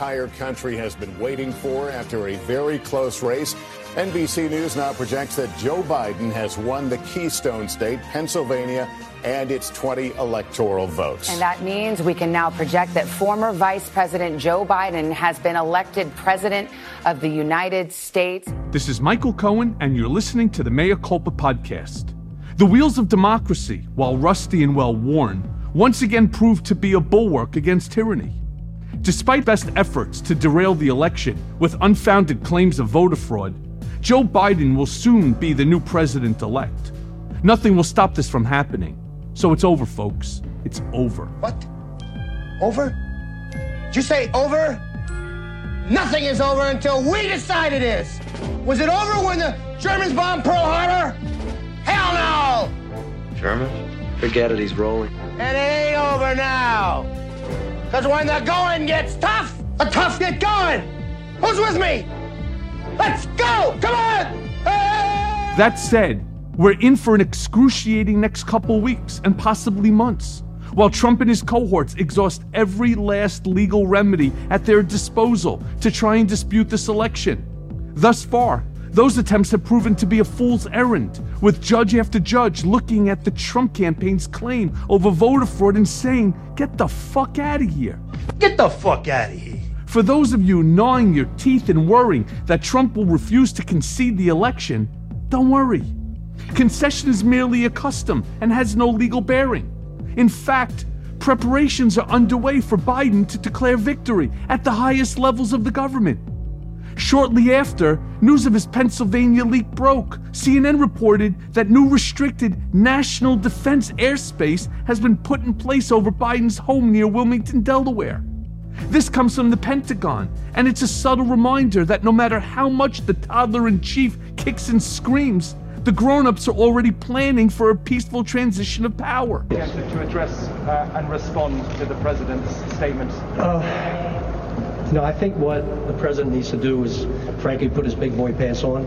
moment the entire country has been waiting for after a very close race. NBC News now projects that Joe Biden has won the Keystone State, Pennsylvania, and its 20 electoral votes. And that means we can now project that former Vice President Joe Biden has been elected President of the United States. This is Michael Cohen, and you're listening to the Mea Culpa podcast. The wheels of democracy, while rusty and well worn, once again proved to be a bulwark against tyranny. Despite best efforts to derail the election with unfounded claims of voter fraud, Joe Biden will soon be the new president elect. Nothing will stop this from happening. So it's over, folks. It's over. What? Over? Did you say over? Nothing is over until we decide it is. Was it over when the Germans bombed Pearl Harbor? Hell no! Germans? Forget it, he's rolling. And it ain't over now. Because when the going gets tough, the tough get going. Who's with me? Let's go! Come on! That said, we're in for an excruciating next couple weeks and possibly months, while Trump and his cohorts exhaust every last legal remedy at their disposal to try and dispute this election. Thus far, those attempts have proven to be a fool's errand, with judge after judge looking at the Trump campaign's claim over voter fraud and saying, Get the fuck out of here. Get the fuck out of here. For those of you gnawing your teeth and worrying that Trump will refuse to concede the election, don't worry. Concession is merely a custom and has no legal bearing. In fact, preparations are underway for Biden to declare victory at the highest levels of the government. Shortly after, news of his Pennsylvania leak broke. CNN reported that new restricted national defense airspace has been put in place over Biden's home near Wilmington, Delaware. This comes from the Pentagon, and it's a subtle reminder that no matter how much the toddler in chief kicks and screams, the grown ups are already planning for a peaceful transition of power. To address uh, and respond to the president's statement. Uh, know, I think what the president needs to do is, frankly, put his big boy pants on.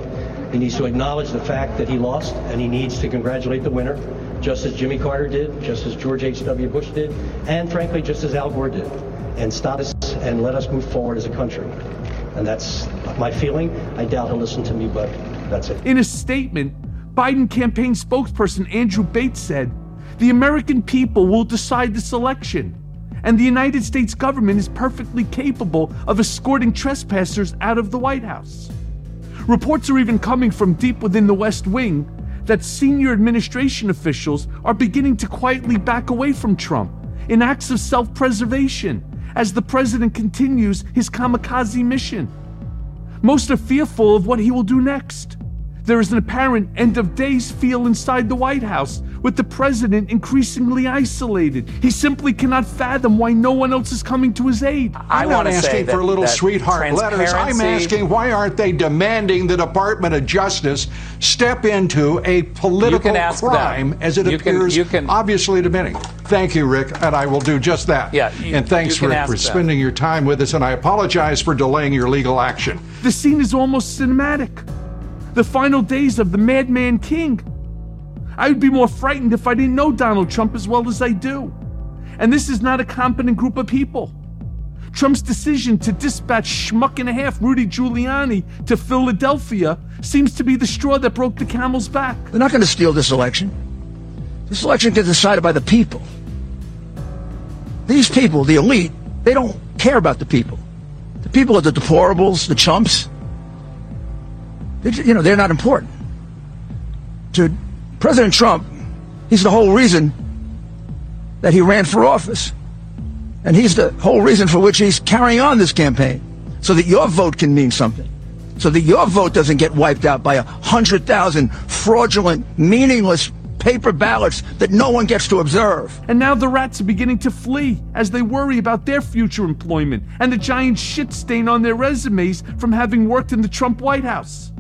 He needs to acknowledge the fact that he lost, and he needs to congratulate the winner, just as Jimmy Carter did, just as George H.W. Bush did, and frankly, just as Al Gore did and stop us and let us move forward as a country. And that's my feeling. I doubt he'll listen to me, but that's it. In a statement, Biden campaign spokesperson Andrew Bates said, The American people will decide this election, and the United States government is perfectly capable of escorting trespassers out of the White House. Reports are even coming from deep within the West Wing that senior administration officials are beginning to quietly back away from Trump in acts of self preservation as the president continues his kamikaze mission. Most are fearful of what he will do next. There is an apparent end of days feel inside the White House, with the president increasingly isolated. He simply cannot fathom why no one else is coming to his aid. I'm not asking for a little sweetheart letters. I'm asking why aren't they demanding the Department of Justice step into a political crime them. as it you appears can, you can, obviously to many? Thank you, Rick, and I will do just that. Yeah, you, and thanks, Rick, for them. spending your time with us, and I apologize for delaying your legal action. The scene is almost cinematic the final days of the Madman King. I would be more frightened if I didn't know Donald Trump as well as I do. And this is not a competent group of people. Trump's decision to dispatch schmuck and a half Rudy Giuliani to Philadelphia seems to be the straw that broke the camel's back. They're not going to steal this election. This election gets decided by the people. These people, the elite, they don't care about the people. The people are the deplorables, the chumps. They, you know, they're not important. To President Trump, he's the whole reason that he ran for office. And he's the whole reason for which he's carrying on this campaign. So that your vote can mean something. So that your vote doesn't get wiped out by a hundred thousand fraudulent, meaningless paper ballots that no one gets to observe. And now the rats are beginning to flee as they worry about their future employment and the giant shit stain on their resumes from having worked in the Trump White House.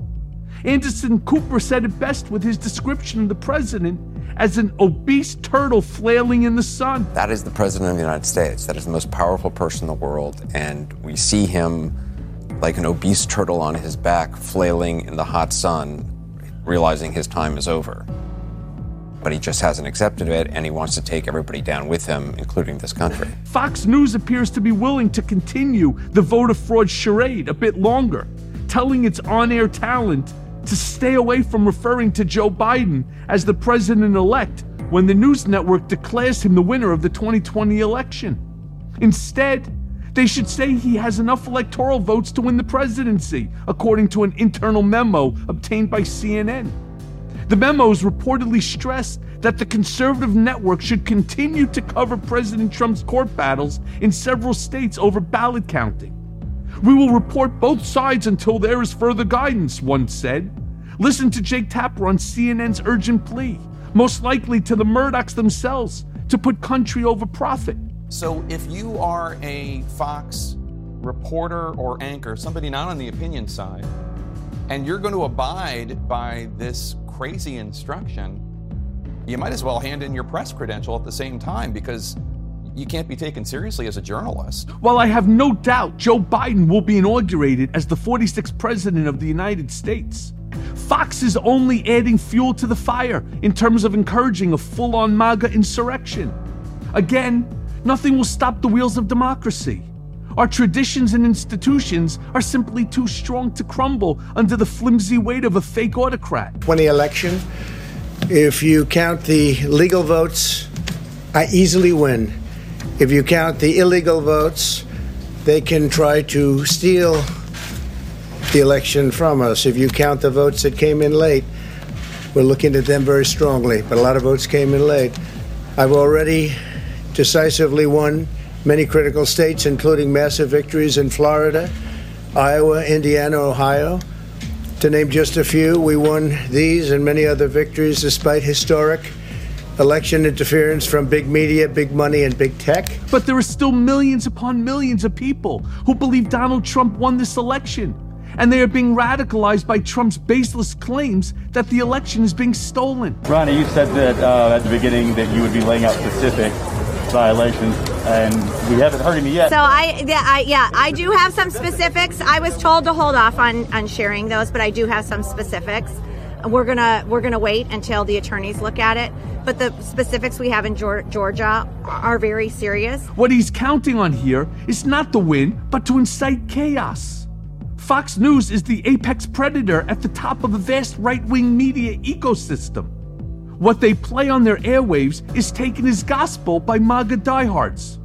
Anderson Cooper said it best with his description of the president as an obese turtle flailing in the sun. That is the president of the United States. That is the most powerful person in the world. And we see him like an obese turtle on his back, flailing in the hot sun, realizing his time is over. but he just hasn't accepted it, and he wants to take everybody down with him, including this country. Fox News appears to be willing to continue the voter fraud charade a bit longer, telling its on air talent to stay away from referring to Joe Biden as the president elect when the news network declares him the winner of the 2020 election. Instead, they should say he has enough electoral votes to win the presidency, according to an internal memo obtained by CNN. The memos reportedly stressed that the conservative network should continue to cover President Trump's court battles in several states over ballot counting. We will report both sides until there is further guidance, one said. Listen to Jake Tapper on CNN's urgent plea, most likely to the Murdochs themselves, to put country over profit. So if you are a Fox reporter or anchor, somebody not on the opinion side, and you're going to abide by this crazy instruction, you might as well hand in your press credential at the same time because you can't be taken seriously as a journalist. While I have no doubt Joe Biden will be inaugurated as the 46th president of the United States, Fox is only adding fuel to the fire in terms of encouraging a full on MAGA insurrection. Again, Nothing will stop the wheels of democracy. Our traditions and institutions are simply too strong to crumble under the flimsy weight of a fake autocrat. When the election, if you count the legal votes, I easily win. If you count the illegal votes, they can try to steal the election from us. If you count the votes that came in late, we're looking at them very strongly, but a lot of votes came in late. I've already decisively won many critical states, including massive victories in Florida, Iowa, Indiana, Ohio. To name just a few, we won these and many other victories despite historic election interference from big media, big money, and big tech. But there are still millions upon millions of people who believe Donald Trump won this election. And they are being radicalized by Trump's baseless claims that the election is being stolen. Ronnie, you said that uh, at the beginning that you would be laying out specific violations, and we haven't heard any yet. So I, yeah, I, yeah, I do have some specifics. I was told to hold off on on sharing those, but I do have some specifics. We're gonna we're gonna wait until the attorneys look at it. But the specifics we have in Georgia are very serious. What he's counting on here is not the win, but to incite chaos. Fox News is the apex predator at the top of a vast right wing media ecosystem. What they play on their airwaves is taken as gospel by MAGA diehards.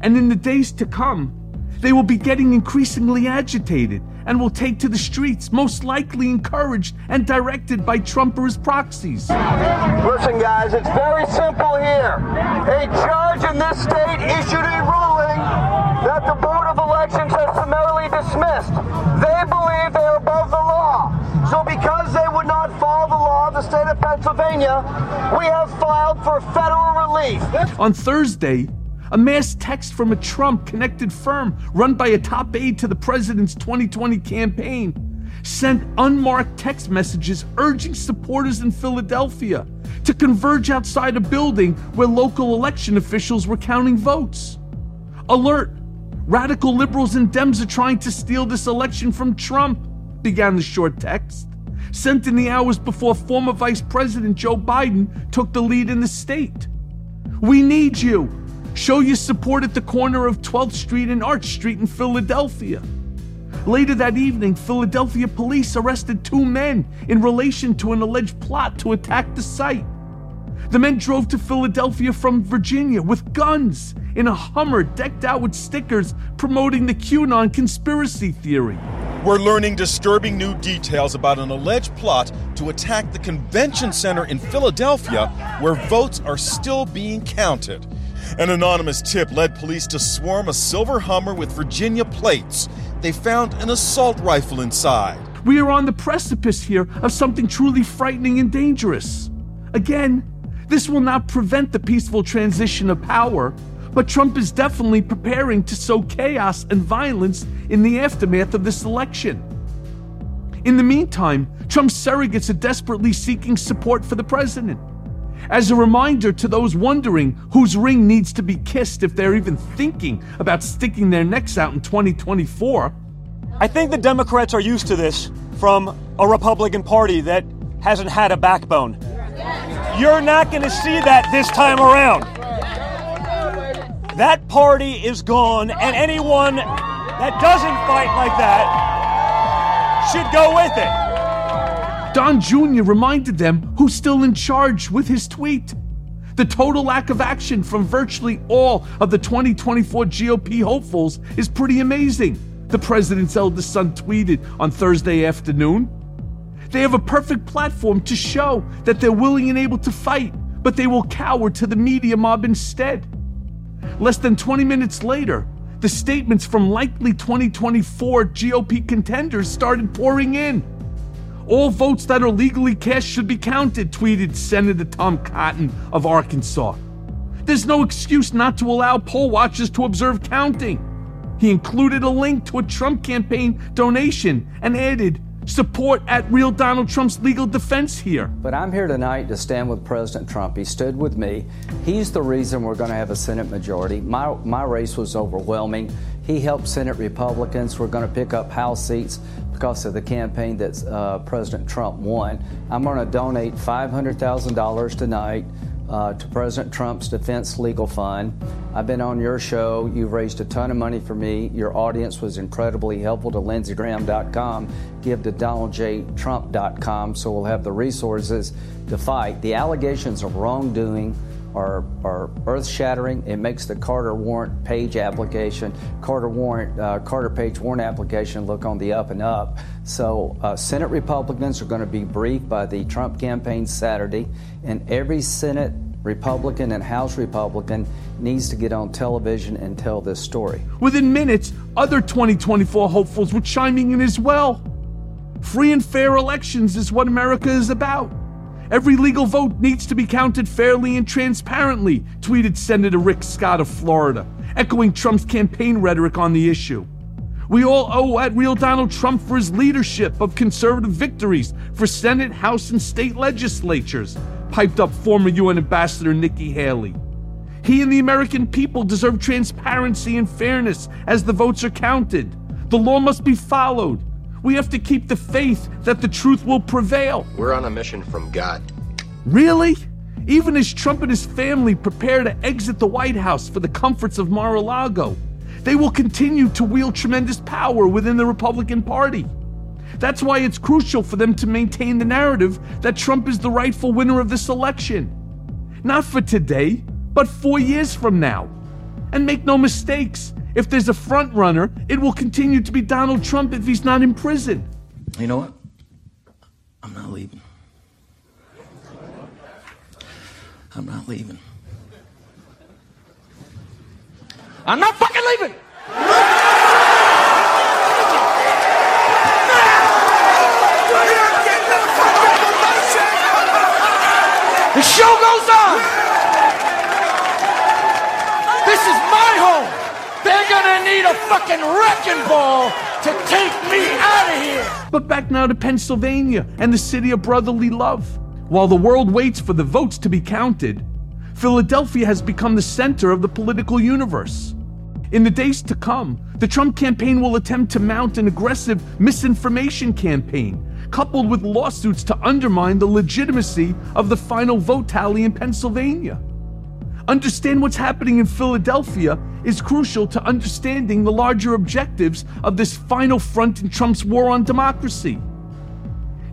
And in the days to come, they will be getting increasingly agitated and will take to the streets, most likely encouraged and directed by Trump or his proxies. Listen, guys, it's very simple here. A judge in this state issued a ruling that the Board of Elections has summarily dismissed. They believe they are above the law. So because they would not follow the law of the state of Pennsylvania, we have filed for federal relief. On Thursday, a mass text from a Trump connected firm run by a top aide to the president's 2020 campaign sent unmarked text messages urging supporters in Philadelphia to converge outside a building where local election officials were counting votes. Alert! Radical liberals and Dems are trying to steal this election from Trump began the short text, sent in the hours before former Vice President Joe Biden took the lead in the state. We need you. Show your support at the corner of 12th Street and Arch Street in Philadelphia. Later that evening, Philadelphia police arrested two men in relation to an alleged plot to attack the site. The men drove to Philadelphia from Virginia with guns in a Hummer decked out with stickers promoting the QAnon conspiracy theory. We're learning disturbing new details about an alleged plot to attack the convention center in Philadelphia where votes are still being counted. An anonymous tip led police to swarm a silver Hummer with Virginia plates. They found an assault rifle inside. We are on the precipice here of something truly frightening and dangerous. Again, this will not prevent the peaceful transition of power, but Trump is definitely preparing to sow chaos and violence in the aftermath of this election. In the meantime, Trump's surrogates are desperately seeking support for the president. As a reminder to those wondering whose ring needs to be kissed if they're even thinking about sticking their necks out in 2024. I think the Democrats are used to this from a Republican Party that hasn't had a backbone. You're not going to see that this time around. That party is gone, and anyone that doesn't fight like that should go with it. Don Jr. reminded them who's still in charge with his tweet. The total lack of action from virtually all of the 2024 GOP hopefuls is pretty amazing, the president's eldest son tweeted on Thursday afternoon. They have a perfect platform to show that they're willing and able to fight, but they will cower to the media mob instead. Less than 20 minutes later, the statements from likely 2024 GOP contenders started pouring in. All votes that are legally cast should be counted, tweeted Senator Tom Cotton of Arkansas. There's no excuse not to allow poll watchers to observe counting. He included a link to a Trump campaign donation and added, support at real Donald Trump's legal defense here. But I'm here tonight to stand with President Trump. He stood with me. He's the reason we're going to have a Senate majority. My, my race was overwhelming. He helped Senate Republicans. We're going to pick up House seats because of the campaign that uh, President Trump won. I'm going to donate $500,000 tonight uh, to President Trump's Defense Legal Fund. I've been on your show. You've raised a ton of money for me. Your audience was incredibly helpful to LindseyGraham.com. Give to DonaldJTrump.com so we'll have the resources to fight. The allegations of wrongdoing are, are earth shattering. It makes the Carter warrant page application, Carter warrant, uh, Carter page warrant application look on the up and up. So, uh, Senate Republicans are going to be briefed by the Trump campaign Saturday, and every Senate Republican and House Republican needs to get on television and tell this story. Within minutes, other 2024 hopefuls were chiming in as well. Free and fair elections is what America is about. Every legal vote needs to be counted fairly and transparently, tweeted Senator Rick Scott of Florida, echoing Trump's campaign rhetoric on the issue. We all owe at real Donald Trump for his leadership of conservative victories for Senate, House, and state legislatures, piped up former UN Ambassador Nikki Haley. He and the American people deserve transparency and fairness as the votes are counted. The law must be followed. We have to keep the faith that the truth will prevail. We're on a mission from God. Really? Even as Trump and his family prepare to exit the White House for the comforts of Mar a Lago, they will continue to wield tremendous power within the Republican Party. That's why it's crucial for them to maintain the narrative that Trump is the rightful winner of this election. Not for today, but four years from now. And make no mistakes, if there's a front runner, it will continue to be Donald Trump if he's not in prison. You know what? I'm not leaving. I'm not leaving. I'm not fucking leaving! The show goes on! This is my home! They're gonna need fucking wrecking ball to take me out of here! But back now to Pennsylvania and the city of brotherly love. While the world waits for the votes to be counted, Philadelphia has become the center of the political universe. In the days to come, the Trump campaign will attempt to mount an aggressive misinformation campaign, coupled with lawsuits to undermine the legitimacy of the final vote tally in Pennsylvania. Understand what's happening in Philadelphia is crucial to understanding the larger objectives of this final front in Trump's war on democracy.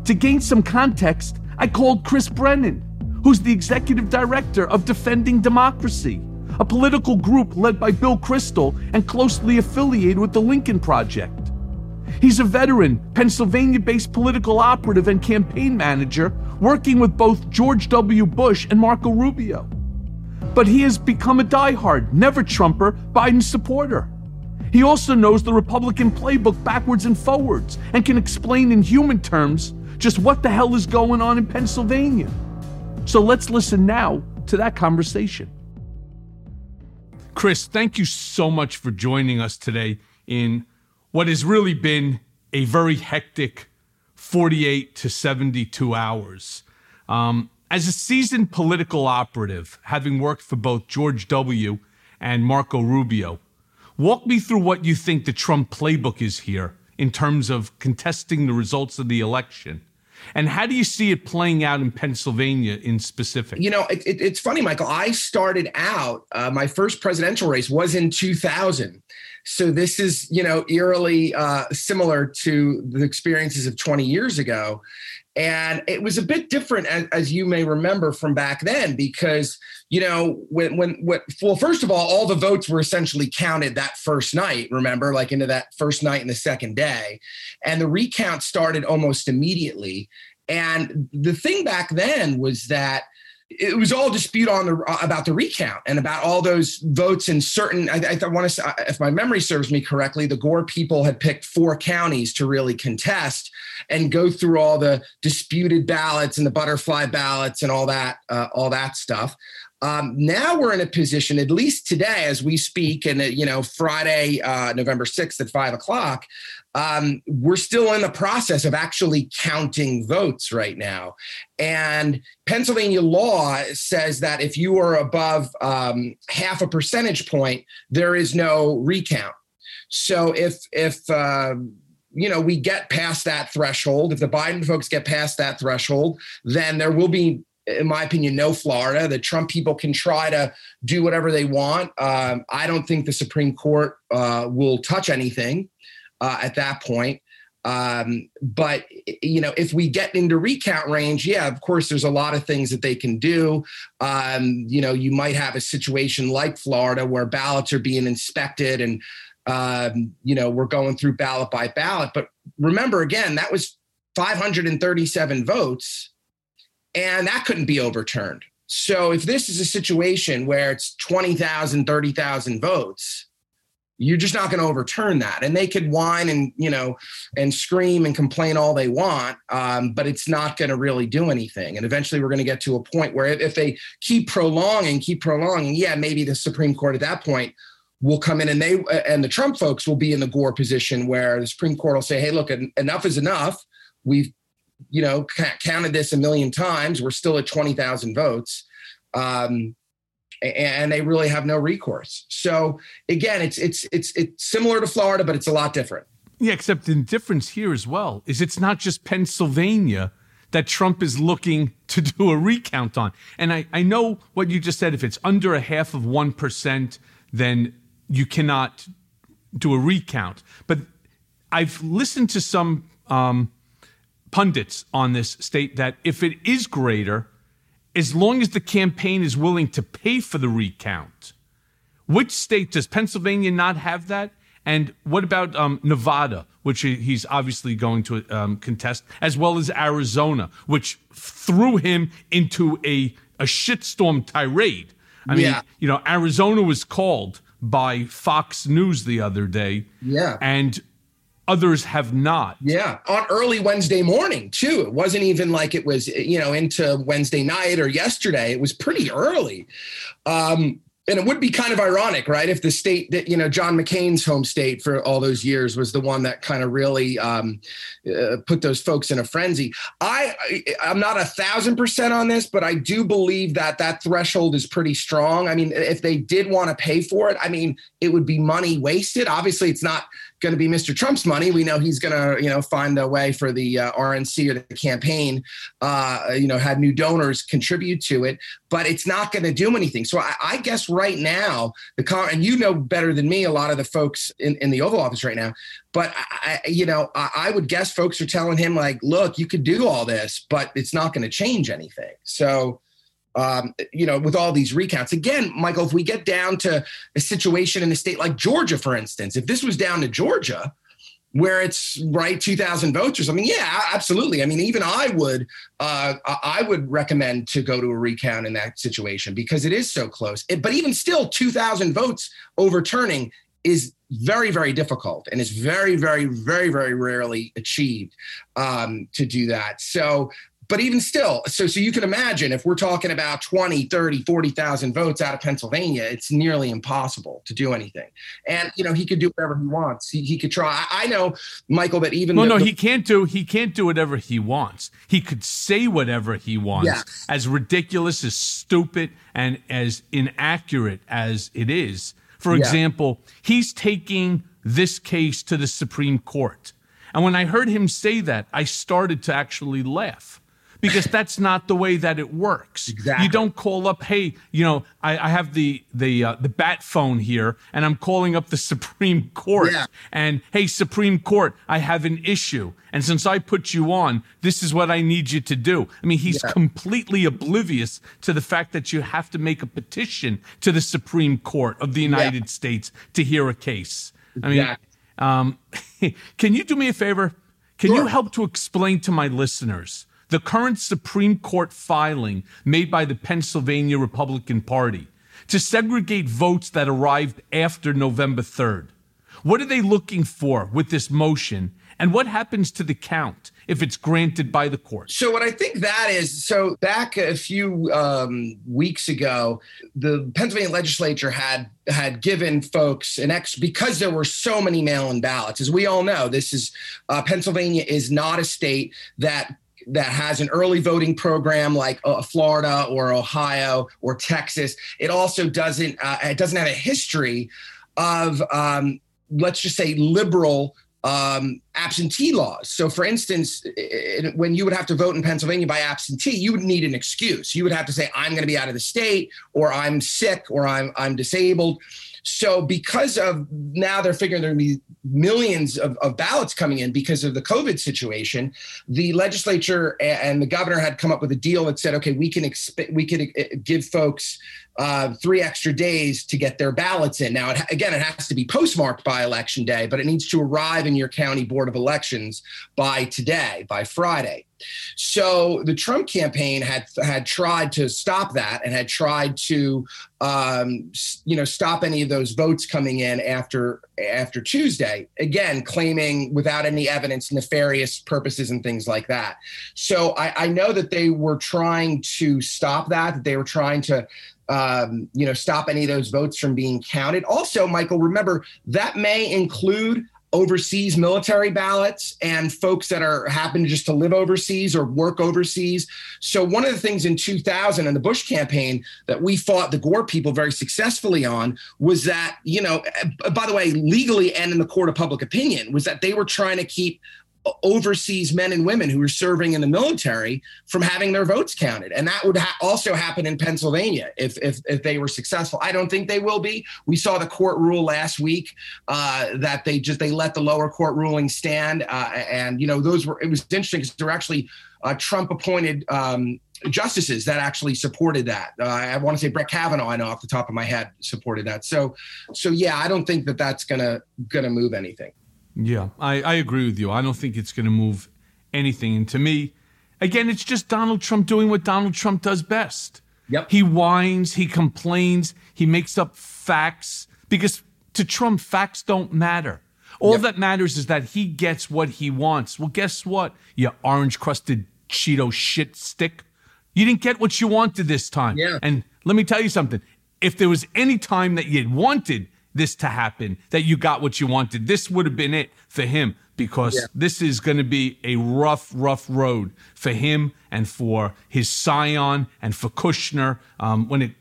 To gain some context, I called Chris Brennan, who's the executive director of Defending Democracy a political group led by Bill Kristol and closely affiliated with the Lincoln Project. He's a veteran, Pennsylvania based political operative and campaign manager working with both George W. Bush and Marco Rubio. But he has become a die-hard, never Trumper, Biden supporter. He also knows the Republican playbook backwards and forwards and can explain in human terms just what the hell is going on in Pennsylvania. So let's listen now to that conversation. Chris, thank you so much for joining us today in what has really been a very hectic 48 to 72 hours. Um, as a seasoned political operative, having worked for both George W. and Marco Rubio, walk me through what you think the Trump playbook is here in terms of contesting the results of the election And how do you see it playing out in Pennsylvania in specific? You know, it, it, it's funny, Michael. I started out, uh, my first presidential race was in 2000. So this is, you know, eerily uh, similar to the experiences of 20 years ago. And it was a bit different, as, as, you may remember from back then, because you know when when what well, first of all, all the votes were essentially counted that first night. Remember, like into that first night and the second day, and the recount started almost immediately. And the thing back then was that it was all dispute on the about the recount and about all those votes in certain. I, I want to, say, if my memory serves me correctly, the Gore people had picked four counties to really contest and go through all the disputed ballots and the butterfly ballots and all that, uh, all that stuff. Um, now we're in a position, at least today, as we speak, and uh, you know, Friday, uh, November sixth at five o'clock, um, we're still in the process of actually counting votes right now. And Pennsylvania law says that if you are above um, half a percentage point, there is no recount. So if if uh, you know we get past that threshold, if the Biden folks get past that threshold, then there will be in my opinion, no Florida. The Trump people can try to do whatever they want. Um, I don't think the Supreme Court uh, will touch anything uh, at that point. Um, but you know, if we get into recount range, yeah, of course, there's a lot of things that they can do. Um, you know, you might have a situation like Florida where ballots are being inspected and um, you know we're going through ballot by ballot. But remember, again, that was 537 votes, and that couldn't be overturned. So if this is a situation where it's 20,000, 30,000 votes, you're just not going to overturn that. And they could whine and you know and scream and complain all they want um, but it's not going to really do anything. And eventually we're going to get to a point where if, they keep prolonging keep prolonging yeah maybe the supreme court at that point will come in and they and the trump folks will be in the gore position where the supreme court will say hey look enough is enough. We've you know counted this a million times we're still at 20000 votes um, and they really have no recourse. So again, it's it's it's it's similar to Florida, but it's a lot different. Yeah, except the difference here as well is it's not just Pennsylvania that Trump is looking to do a recount on. And I, I know what you just said. If it's under a half of 1%, then you cannot do a recount. But I've listened to some um, pundits on this state that if it is greater, as long as the campaign is willing to pay for the recount. Which state does Pennsylvania not have that? And what about um, Nevada, which he's obviously going to um, contest, as well as Arizona, which threw him into a, a shitstorm tirade? I yeah. mean, you know, Arizona was called by Fox News the other day. Yeah. And others have not. Yeah, on early Wednesday morning too. It wasn't even like it was you know into Wednesday night or yesterday. It was pretty early. Um, and it would be kind of ironic, right? If the state that you know John McCain's home state for all those years was the one that kind of really um, uh, put those folks in a frenzy. I I'm not a thousand percent on this, but I do believe that that threshold is pretty strong. I mean, if they did want to pay for it, I mean, it would be money wasted. Obviously, it's not going to be Mr. Trump's money. We know he's going to, you know, find a way for the uh, RNC or the campaign, uh, you know, have new donors contribute to it, but it's not going to do anything. So I, I, guess right now, the con- and you know better than me, a lot of the folks in, in the Oval Office right now, but I, you know, I, I would guess folks are telling him like, look, you could do all this, but it's not going to change anything. So um, you know, with all these recounts. Again, Michael, if we get down to a situation in a state like Georgia, for instance, if this was down to Georgia, where it's right 2000 votes or something yeah absolutely. I mean even i would uh, i would recommend to go to a recount in that situation because it is so close. It, but even still 2000 votes overturning is very very difficult and it's very very very very rarely achieved um, to do that. So but even still, so so you can imagine if we're talking about 20, 30, 40,000 votes out of Pennsylvania, it's nearly impossible to do anything. And you know, he could do whatever he wants. He, he could try. I, know, Michael, that even No, the, no, the, he can't do he can't do whatever he wants. He could say whatever he wants. As ridiculous, as stupid, and as inaccurate as it is. For yeah. example, he's taking this case to the Supreme Court. And when I heard him say that, I started to actually laugh because that's not the way that it works. Exactly. You don't call up, hey, you know, I, I have the the uh, the bat phone here, and I'm calling up the Supreme Court, Yeah. and hey, Supreme Court, I have an issue, and since I put you on, this is what I need you to do. I mean, he's Yeah. completely oblivious to the fact that you have to make a petition to the Supreme Court of the United States to hear a case. I mean, um, can you do me a favor? Can you help to explain to my listeners the current Supreme Court filing made by the Pennsylvania Republican Party to segregate votes that arrived after November 3rd? What are they looking for with this motion? And what happens to the count if it's granted by the court? So what I think that is, so back a few um, weeks ago, the Pennsylvania legislature had had given folks an ex because there were so many mail-in ballots. As we all know, this is uh, Pennsylvania is not a state that that has an early voting program like uh, Florida or Ohio or Texas. It also doesn't uh, it doesn't have a history of um, let's just say liberal um, absentee laws. So, for instance, i- i- when you would have to vote in Pennsylvania by absentee, you would need an excuse. You would have to say, "I'm going to be out of the state," or "I'm sick," or "I'm I'm disabled." So, because of now they're figuring there are going to be millions of, of ballots coming in because of the COVID situation, the legislature and the governor had come up with a deal that said, okay, we can exp- we could uh, give folks uh, three extra days to get their ballots in. Now, it, again, it has to be postmarked by election day, but it needs to arrive in your county board of elections by today, by Friday. So the Trump campaign had had tried to stop that and had tried to, um, you know, stop any of those votes coming in after after Tuesday. Again, claiming without any evidence nefarious purposes and things like that. So I, I know that they were trying to stop that. That they were trying to um, you know, stop any of those votes from being counted. Also, Michael, remember that may include overseas military ballots and folks that are happen just to live overseas or work overseas. So one of the things in 2000 in the Bush campaign that we fought the Gore people very successfully on was that, you know, by the way, legally and in the court of public opinion was that they were trying to keep overseas men and women who were serving in the military from having their votes counted. And that would ha- also happen in pennsylvania if, if if they were successful. I don't think they will be. We saw the court rule last week uh, that they just they let the lower court ruling stand uh, and you know those were it was interesting because there were actually uh, trump appointed um, justices that actually supported that. Uh, i want to say brett kavanaugh i know off the top of my head supported that. So so yeah i don't think that that's gonna gonna move anything Yeah, I, I agree with you. I don't think it's going to move anything. And to me, again, it's just Donald Trump doing what Donald Trump does best. Yep. He whines, he complains, he makes up facts because to Trump, facts don't matter. All that matters is that he gets what he wants. Well, guess what? You orange crusted Cheeto shit stick. You didn't get what you wanted this time. Yeah. And let me tell you something. If there was any time that you wanted this to happen, that you got what you wanted, this would have been it for him because Yeah. this is going to be a rough, rough road for him and for his scion and for Kushner um, when it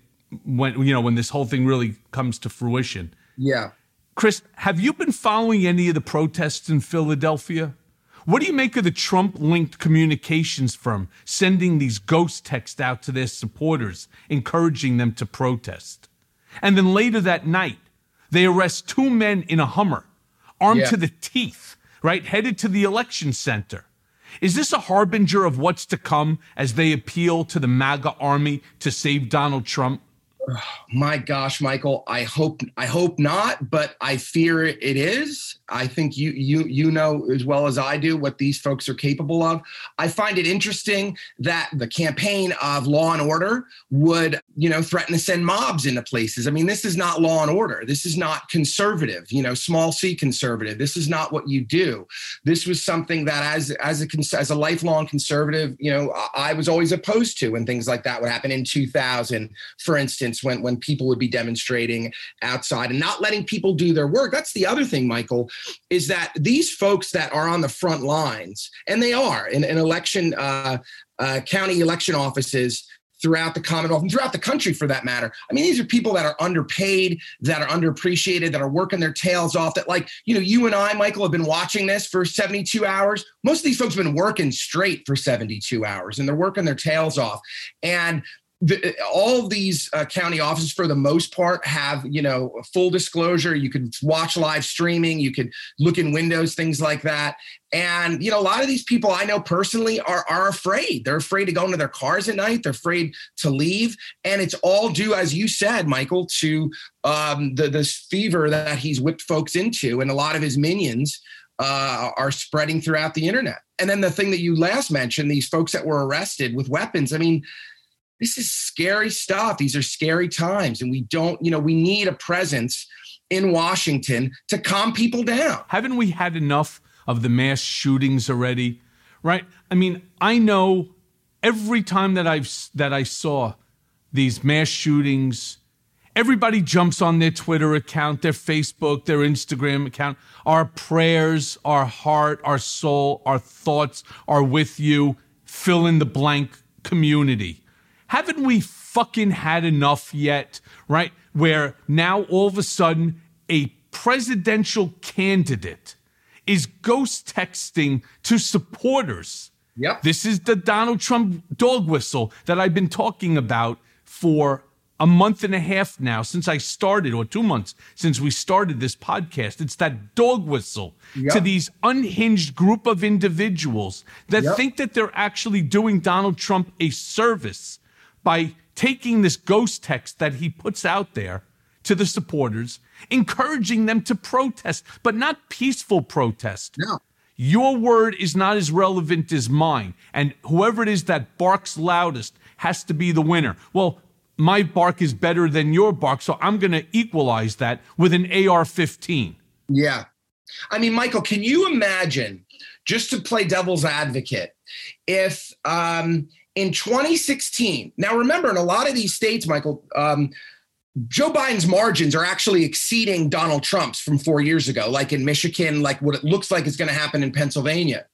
when you know when this whole thing really comes to fruition. yeah Chris, have you been following any of the protests in Philadelphia? What do you make of the Trump linked communications firm sending these ghost texts out to their supporters, encouraging them to protest? And then later that night, they arrest two men in a Hummer, armed Yeah. to the teeth, right, headed to the election center. Is this a harbinger of what's to come as they appeal to the MAGA army to save Donald Trump? My gosh michael i hope i hope not but i fear it is. I think you you you know as well as i do what these folks are capable of. I find it interesting that the campaign of law and order would you know threaten to send mobs into places. I mean this is not law and order. This is not conservative you know small c conservative. This is not what you do. This was something that as as a as a lifelong conservative you know I, was always opposed to when things like that would happen in 2000 for instance when when people would be demonstrating outside and not letting people do their work that's the other thing michael is that these folks that are on the front lines and they are in, in election uh, uh, county election offices throughout the Commonwealth and throughout the country for that matter. I mean, these are people that are underpaid, that are underappreciated, that are working their tails off. That, like, you know, you and I, Michael, have been watching this for 72 hours. Most of these folks have been working straight for 72 hours and they're working their tails off. And the, all these uh, county offices for the most part have you know full disclosure. You can watch live streaming. You could look in windows things like that. And you know a lot of these people i know personally are are afraid. They're afraid to go into their cars at night. They're afraid to leave. And it's all due as you said michael to um, the this fever that he's whipped folks into. And a lot of his minions uh, are spreading throughout the internet. And then the thing that you last mentioned these folks that were arrested with weapons. I mean this is scary stuff. These are scary times. And we don't, you know, we need a presence in Washington to calm people down. Haven't we had enough of the mass shootings already? Right? I mean, I know every time that I've that I saw these mass shootings, everybody jumps on their Twitter account, their Facebook, their Instagram account. Our prayers, our heart, our soul, our thoughts are with you. Fill in the blank community haven't we fucking had enough yet, right? Where now all of a sudden a presidential candidate is ghost texting to supporters. Yep. This is the Donald Trump dog whistle that I've been talking about for a month and a half now since I started, or two months since we started this podcast. It's that dog whistle yep. to these unhinged group of individuals that yep. think that they're actually doing Donald Trump a service by taking this ghost text that he puts out there to the supporters, encouraging them to protest, but not peaceful protest. No. Your word is not as relevant as mine. And whoever it is that barks loudest has to be the winner. Well, my bark is better than your bark, so I'm going to equalize that with an AR 15. Yeah. I mean, Michael, can you imagine, just to play devil's advocate, if um, in 2016. Now, remember, in a lot of these states, Michael, um, Joe Biden's margins are actually exceeding Donald Trump's from four years ago, like in Michigan, like what it looks like is going to happen in Pennsylvania.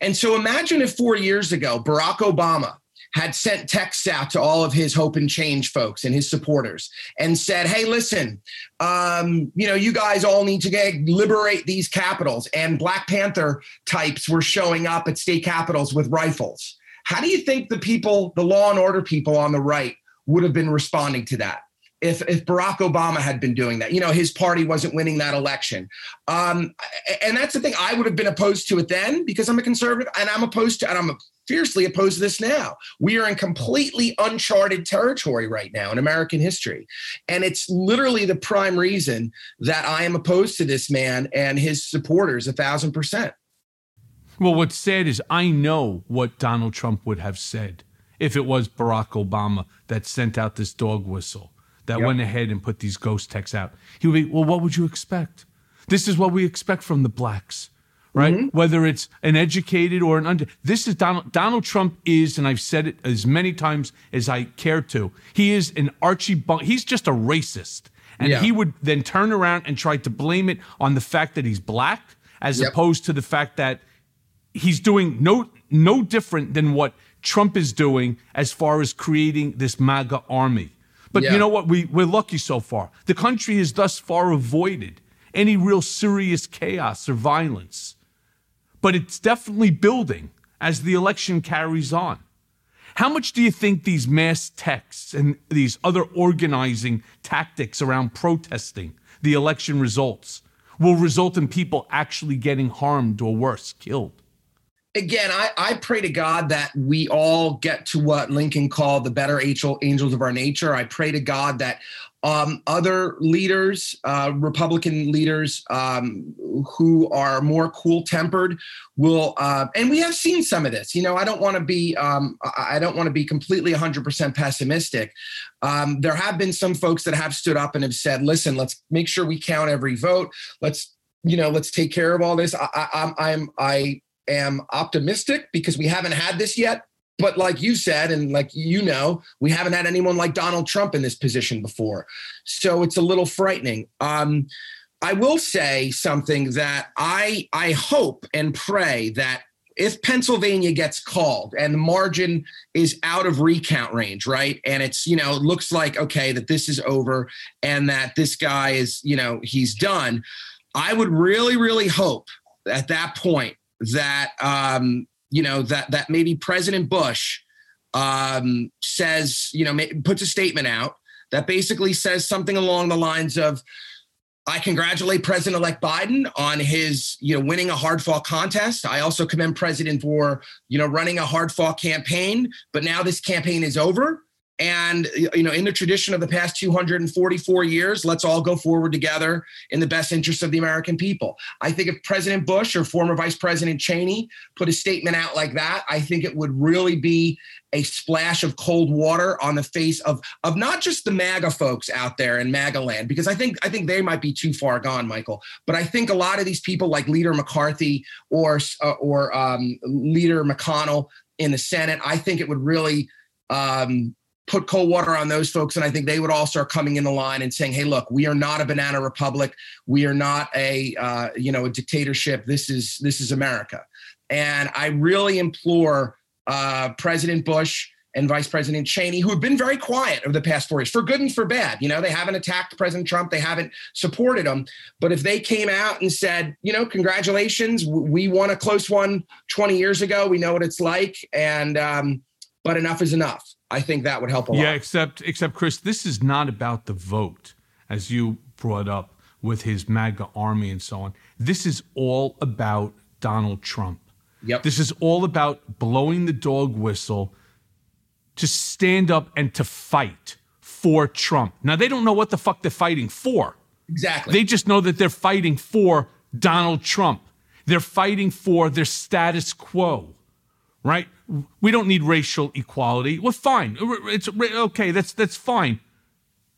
And so imagine if four years ago, Barack Obama had sent texts out to all of his hope and change folks and his supporters and said, hey, listen, um, you know, you guys all need to get, liberate these capitals. And Black Panther types were showing up at state capitals with rifles. How do you think the people, the law and order people on the right, would have been responding to that? If, if Barack Obama had been doing that, you know, his party wasn't winning that election. Um, and that's the thing. I would have been opposed to it then because I'm a conservative and I'm opposed to, and I'm fiercely opposed to this now. We are in completely uncharted territory right now in American history. And it's literally the prime reason that I am opposed to this man and his supporters a thousand percent. Well, what's sad is I know what Donald Trump would have said if it was Barack Obama that sent out this dog whistle, that yep. went ahead and put these ghost texts out. He would be, well, what would you expect? This is what we expect from the blacks, right? Mm-hmm. Whether it's an educated or an under. This is Donald. Donald Trump is, and I've said it as many times as I care to. He is an Archie. Bunk. He's just a racist, and yeah. he would then turn around and try to blame it on the fact that he's black, as yep. opposed to the fact that he's doing no no different than what Trump is doing as far as creating this MAGA army. But yeah. you know what? We, we're lucky so far. The country has thus far avoided any real serious chaos or violence. But it's definitely building as the election carries on. How much do you think these mass texts and these other organizing tactics around protesting the election results will result in people actually getting harmed or worse, killed? Again, I, I pray to God that we all get to what Lincoln called the better angel, angels of our nature. I pray to God that um, other leaders, uh, Republican leaders um, who are more cool tempered, will, uh, and we have seen some of this. You know, I don't want to be, um, I don't want to be completely 100% pessimistic. Um, there have been some folks that have stood up and have said, "Listen, let's make sure we count every vote. Let's, you know, let's take care of all this." I, I, I'm, I'm, I am optimistic because we haven't had this yet. But like you said, and like you know, we haven't had anyone like Donald Trump in this position before. So it's a little frightening. Um, I will say something that I I hope and pray that if Pennsylvania gets called and the margin is out of recount range, right? And it's, you know, it looks like, okay, that this is over and that this guy is, you know, he's done. I would really, really hope at that point that, um, you know, that, that maybe President Bush um, says, you know, puts a statement out that basically says something along the lines of, I congratulate President-elect Biden on his, you know, winning a hard-fought contest. I also commend President for, you know, running a hard-fought campaign. But now this campaign is over, and you know, in the tradition of the past 244 years, let's all go forward together in the best interest of the American people. I think if President Bush or former Vice President Cheney put a statement out like that, I think it would really be a splash of cold water on the face of of not just the MAGA folks out there in MAGA land, because I think I think they might be too far gone, Michael. But I think a lot of these people, like Leader McCarthy or uh, or um, Leader McConnell in the Senate, I think it would really um, put cold water on those folks, and I think they would all start coming in the line and saying, "Hey, look, we are not a banana republic. We are not a uh, you know a dictatorship. This is this is America." And I really implore uh, President Bush and Vice President Cheney, who have been very quiet over the past four years, for good and for bad. You know, they haven't attacked President Trump, they haven't supported him. But if they came out and said, you know, congratulations, we won a close one 20 years ago, we know what it's like, and um, but enough is enough. I think that would help a yeah, lot. Yeah, except except Chris, this is not about the vote, as you brought up with his MAGA army and so on. This is all about Donald Trump. Yep. This is all about blowing the dog whistle to stand up and to fight for Trump. Now, they don't know what the fuck they're fighting for. Exactly. They just know that they're fighting for Donald Trump. They're fighting for their status quo, right? We don't need racial equality. Well, fine. It's okay. That's that's fine.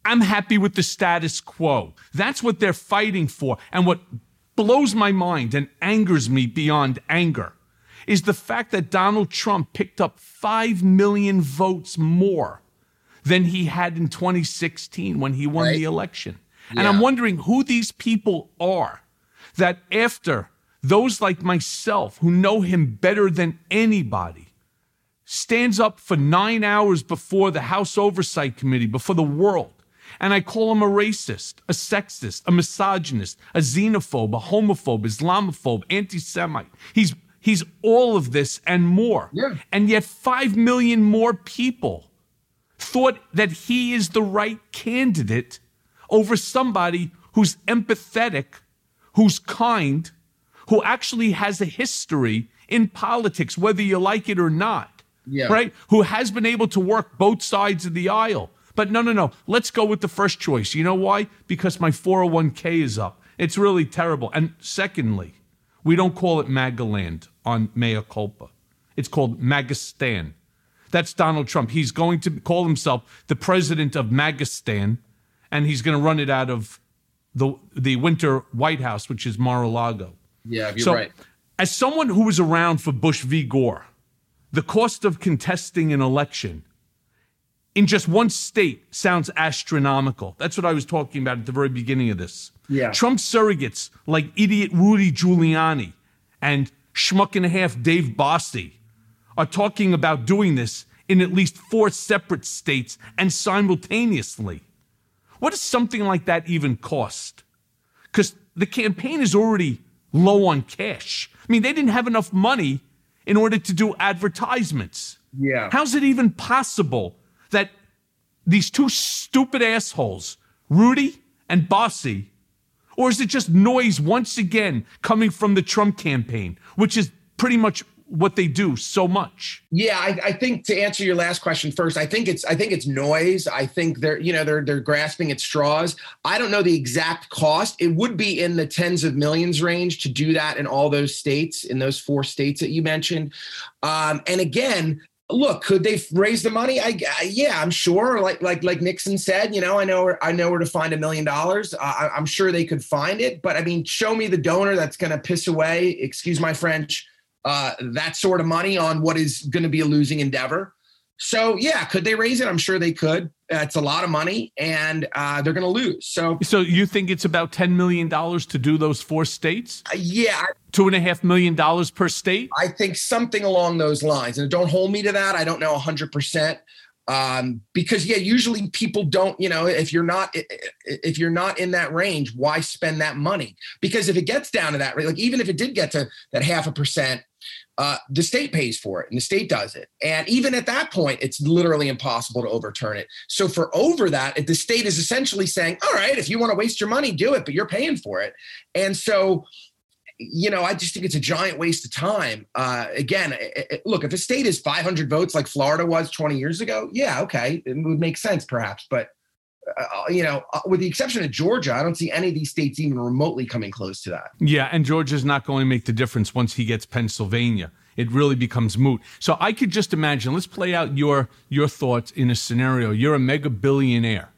I'm happy with the status quo. That's what they're fighting for. And what blows my mind and angers me beyond anger is the fact that Donald Trump picked up 5 million votes more than he had in 2016 when he won right. the election. Yeah. And I'm wondering who these people are that after those like myself who know him better than anybody stands up for 9 hours before the House Oversight Committee before the world and I call him a racist, a sexist, a misogynist, a xenophobe, a homophobe, Islamophobe, anti Semite. He's He's all of this and more. Yeah. And yet, 5 million more people thought that he is the right candidate over somebody who's empathetic, who's kind, who actually has a history in politics, whether you like it or not. Yeah. Right? Who has been able to work both sides of the aisle. But no, no, no. Let's go with the first choice. You know why? Because my 401k is up. It's really terrible. And secondly, we don't call it Magaland on mea culpa. It's called Magistan. That's Donald Trump. He's going to call himself the president of Magistan, and he's going to run it out of the the winter White House, which is Mar-a-Lago. Yeah, you're so, right. As someone who was around for Bush v. Gore, the cost of contesting an election in just one state sounds astronomical. That's what I was talking about at the very beginning of this. Yeah. Trump surrogates like idiot Rudy Giuliani and schmuck and a half Dave Bossie are talking about doing this in at least four separate states and simultaneously. What does something like that even cost? Because the campaign is already low on cash. I mean, they didn't have enough money in order to do advertisements. Yeah. How's it even possible that these two stupid assholes, Rudy and Bossie, or is it just noise once again coming from the Trump campaign, which is pretty much what they do so much. Yeah, I, I, think to answer your last question first, I think it's I think it's noise. I think they're you know they're they're grasping at straws. I don't know the exact cost. It would be in the tens of millions range to do that in all those states, in those four states that you mentioned. Um, and again, look, could they raise the money? I, I, yeah, I'm sure. Like like like Nixon said, you know, I know I know where to find a million dollars. I'm sure they could find it, but I mean, show me the donor that's going to piss away. Excuse my French. Uh, that sort of money on what is going to be a losing endeavor. So yeah, could they raise it? I'm sure they could. Uh, it's a lot of money, and uh, they're going to lose. So, so you think it's about ten million dollars to do those four states? Uh, yeah, two and a half million dollars per state. I think something along those lines. And don't hold me to that. I don't know hundred percent um, because yeah, usually people don't. You know, if you're not if you're not in that range, why spend that money? Because if it gets down to that, like even if it did get to that half a percent uh, the state pays for it and the state does it. And even at that point, it's literally impossible to overturn it. So for over that, the state is essentially saying, all right, if you want to waste your money, do it, but you're paying for it. And so, you know, I just think it's a giant waste of time. Uh, again, it, it, look, if a state is 500 votes like Florida was 20 years ago, yeah, okay, it would make sense perhaps. But uh, you know, uh, with the exception of Georgia, I don't see any of these states even remotely coming close to that. Yeah, and Georgia's not going to make the difference once he gets Pennsylvania. It really becomes moot. So I could just imagine. Let's play out your your thoughts in a scenario. You're a mega billionaire,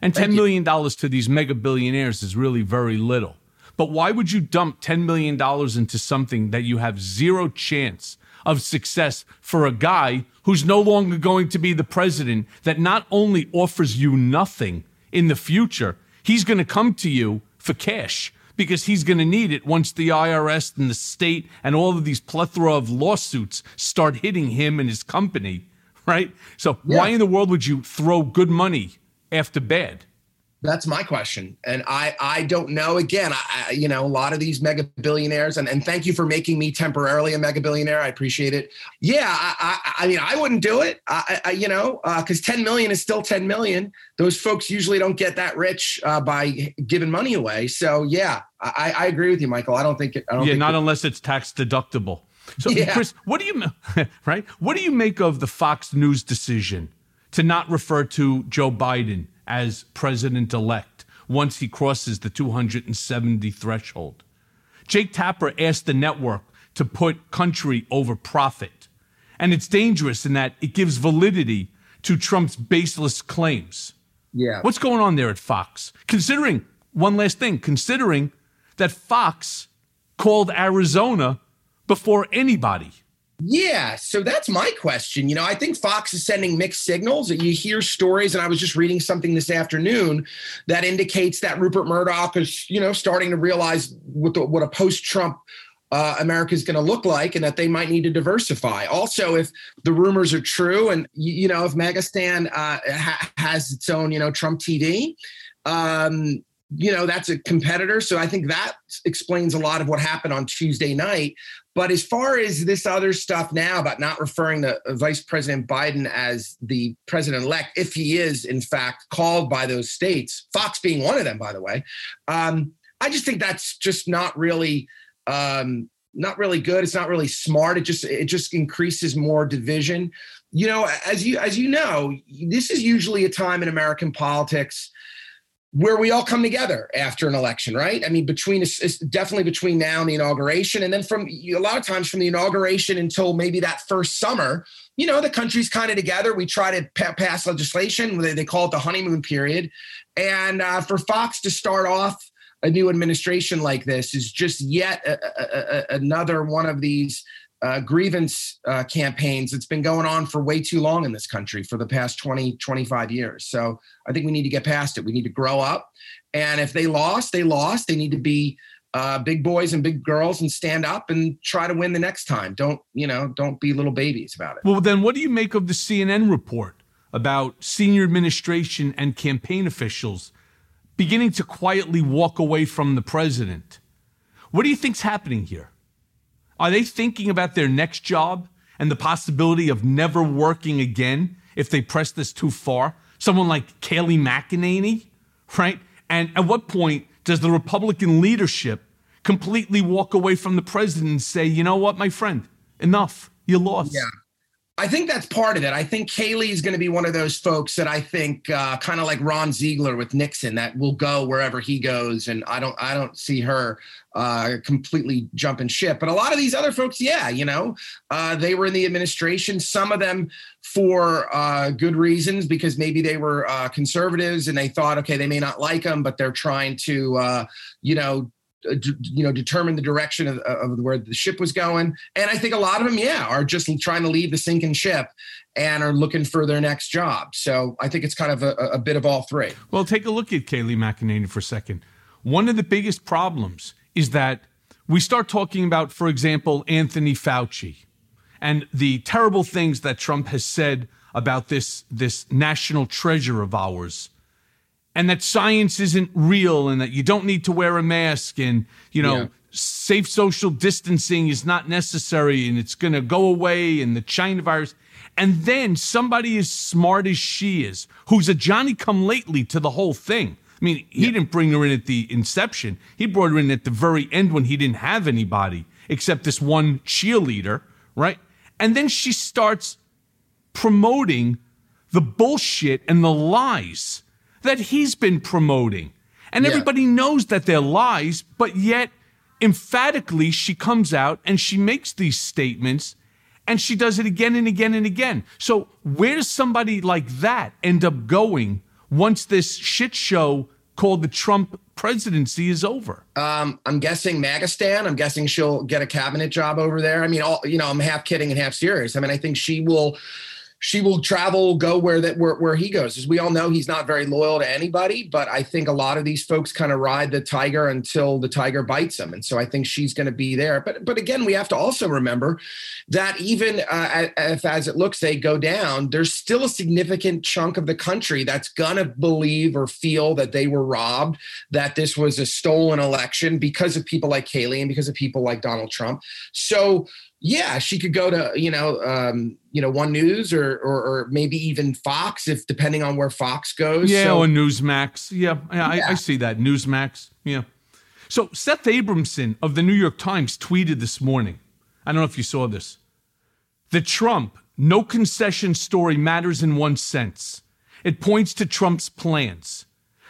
and ten million dollars to these mega billionaires is really very little. But why would you dump ten million dollars into something that you have zero chance of success for a guy who's no longer going to be the president that not only offers you nothing in the future, he's going to come to you for cash because he's going to need it once the IRS and the state and all of these plethora of lawsuits start hitting him and his company, right? So, yeah. why in the world would you throw good money after bad? That's my question, and I I don't know. Again, I, you know a lot of these mega billionaires, and, and thank you for making me temporarily a mega billionaire. I appreciate it. Yeah, I I, I mean I wouldn't do it. I, I you know because uh, ten million is still ten million. Those folks usually don't get that rich uh, by giving money away. So yeah, I, I agree with you, Michael. I don't think it. I don't yeah, not it, unless it's tax deductible. So yeah. Chris, what do you right? What do you make of the Fox News decision to not refer to Joe Biden? As president elect once he crosses the 270 threshold. Jake Tapper asked the network to put country over profit. And it's dangerous in that it gives validity to Trump's baseless claims. Yeah. What's going on there at Fox? Considering, one last thing, considering that Fox called Arizona before anybody. Yeah, so that's my question. You know, I think Fox is sending mixed signals. You hear stories, and I was just reading something this afternoon that indicates that Rupert Murdoch is, you know, starting to realize what the, what a post-Trump uh, America is going to look like, and that they might need to diversify. Also, if the rumors are true, and you know, if Megastan uh, ha- has its own, you know, Trump TV, um, you know, that's a competitor. So I think that explains a lot of what happened on Tuesday night. But as far as this other stuff now about not referring to Vice President Biden as the president elect, if he is in fact called by those states, Fox being one of them, by the way, um, I just think that's just not really. Um, not really good it's not really smart it just it just increases more division you know as you as you know this is usually a time in american politics where we all come together after an election, right? I mean, between definitely between now and the inauguration, and then from a lot of times from the inauguration until maybe that first summer, you know, the country's kind of together. We try to pa- pass legislation. They, they call it the honeymoon period, and uh, for Fox to start off a new administration like this is just yet a, a, a, another one of these uh, grievance uh, campaigns that's been going on for way too long in this country for the past 20, 25 years. So I think we need to get past it. We need to grow up. And if they lost, they lost. They need to be uh, big boys and big girls and stand up and try to win the next time. Don't, you know, don't be little babies about it. Well, then what do you make of the CNN report about senior administration and campaign officials beginning to quietly walk away from the president? What do you think's happening here? Are they thinking about their next job and the possibility of never working again if they press this too far? Someone like Kayleigh McEnany, right? And at what point does the Republican leadership completely walk away from the president and say, you know what, my friend, enough, you lost? Yeah. I think that's part of it. I think Kayleigh is going to be one of those folks that I think, uh, kind of like Ron Ziegler with Nixon, that will go wherever he goes, and I don't, I don't see her uh, completely jumping ship. But a lot of these other folks, yeah, you know, uh, they were in the administration. Some of them for uh, good reasons, because maybe they were uh, conservatives and they thought, okay, they may not like them, but they're trying to, uh, you know, Uh, you know determine the direction of, uh, of, where the ship was going. And i think a lot of them yeah are just trying to leave the sinking ship and are looking for their next job. So i think it's kind of a, a bit of all three. Well take a look at kayleigh mcenany for a second. One of the biggest problems is that we start talking about for example anthony fauci and the terrible things that trump has said about this this national treasure of ours and that science isn't real and that you don't need to wear a mask and you know yeah. safe social distancing is not necessary and it's going to go away and the china virus. And then somebody as smart as she is who's a johnny come lately to the whole thing. I mean he yeah. didn't bring her in at the inception. He brought her in at the very end when he didn't have anybody except this one cheerleader right? And then she starts promoting the bullshit and the lies that he's been promoting. And yeah. everybody knows that they're lies, but yet emphatically she comes out and she makes these statements and she does it again and again and again. So where does somebody like that end up going once this shit show called the Trump presidency is over? Um, I'm guessing Magistan. I'm guessing she'll get a cabinet job over there. I mean, all you know, I'm half kidding and half serious. I mean, I think she will she will travel, go where that where, where he goes. As we all know, he's not very loyal to anybody, but I think a lot of these folks kind of ride the tiger until the tiger bites them, and so I think she's going to be there. But but again, we have to also remember that even uh, if as it looks they go down, there's still a significant chunk of the country that's going to believe or feel that they were robbed, that this was a stolen election because of people like Kayleigh and because of people like Donald Trump. So yeah, she could go to you know um, you know One News or, or, or maybe even Fox if depending on where Fox goes. Yeah, so, or Newsmax. Yeah, yeah, yeah. I, I, see that Newsmax. Yeah. So Seth Abramson of the New York Times tweeted this morning. I don't know if you saw this. The Trump no concession story matters in one sense. It points to Trump's plans.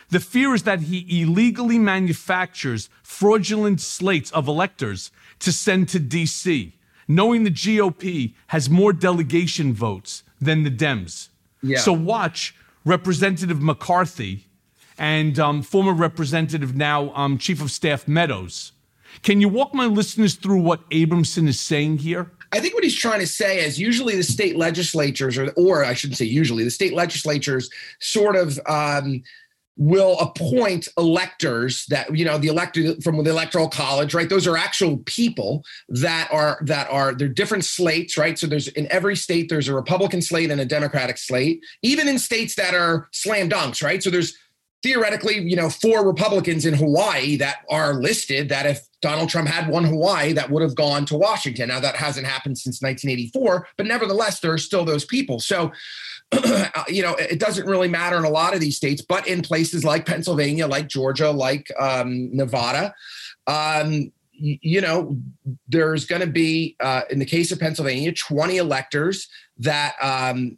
The fear is that he illegally manufactures fraudulent slates of electors to send to D.C knowing the GOP has more delegation votes than the Dems. Yeah. So watch Representative McCarthy and um, former Representative now um, Chief of Staff Meadows. Can you walk my listeners through what Abramson is saying here? I think what he's trying to say is usually the state legislatures, or, or I shouldn't say usually, the state legislatures sort of um, will appoint electors that you know the elected from the electoral college right? Those are actual people that are that are they're different slates right? So there's in every state there's a republican slate and a democratic slate even in states that are slam dunks right? So there's theoretically you know four republicans in hawaii that are listed that if donald trump had won hawaii that would have gone to washington. Now that hasn't happened since 1984 but nevertheless there are still those people. So you know, it doesn't really matter in a lot of these states, but in places like Pennsylvania, like Georgia, like um, Nevada, um, you know, there's going to be, uh, in the case of Pennsylvania, 20 electors that, um,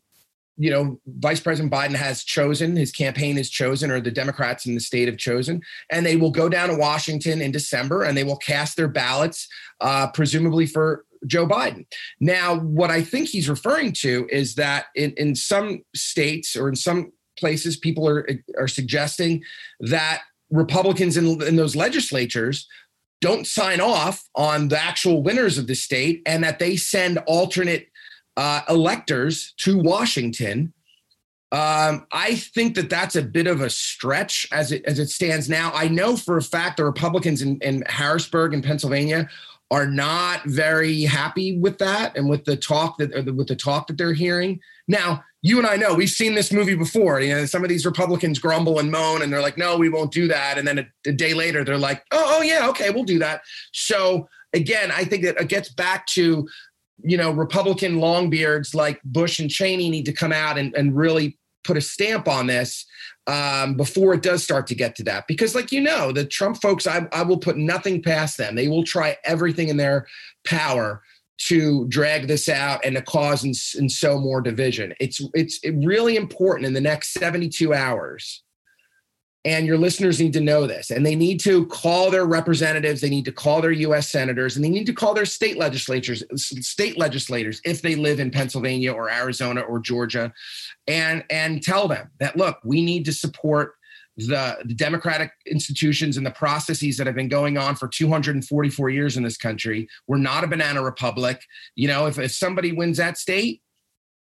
you know, Vice President Biden has chosen, his campaign has chosen, or the Democrats in the state have chosen, and they will go down to Washington in December and they will cast their ballots, uh, presumably for Joe Biden. Now, what I think he's referring to is that in, in some states or in some places, people are, are suggesting that Republicans in, in those legislatures don't sign off on the actual winners of the state and that they send alternate uh, electors to Washington. Um, I think that that's a bit of a stretch as it as it stands now. I know for a fact the Republicans in, in Harrisburg and Pennsylvania are not very happy with that and with the talk that with the talk that they're hearing. Now, you and I know we've seen this movie before. You know, some of these Republicans grumble and moan, and they're like, "No, we won't do that." And then a, a day later, they're like, "Oh, oh yeah, okay, we'll do that." So again, I think that it gets back to you know Republican longbeards like Bush and Cheney need to come out and, and really put a stamp on this um, before it does start to get to that. Because, like you know, the Trump folks, I, I will put nothing past them. They will try everything in their power to drag this out and to cause and, and sow more division. It's it's really important in the next 72 hours and your listeners need to know this. And they need to call their representatives, they need to call their US senators, and they need to call their state legislatures, state legislators if they live in Pennsylvania or Arizona or Georgia, and and tell them that look, we need to support the, the democratic institutions and the processes that have been going on for 244 years in this country. We're not a banana republic. You know, if, if somebody wins that state,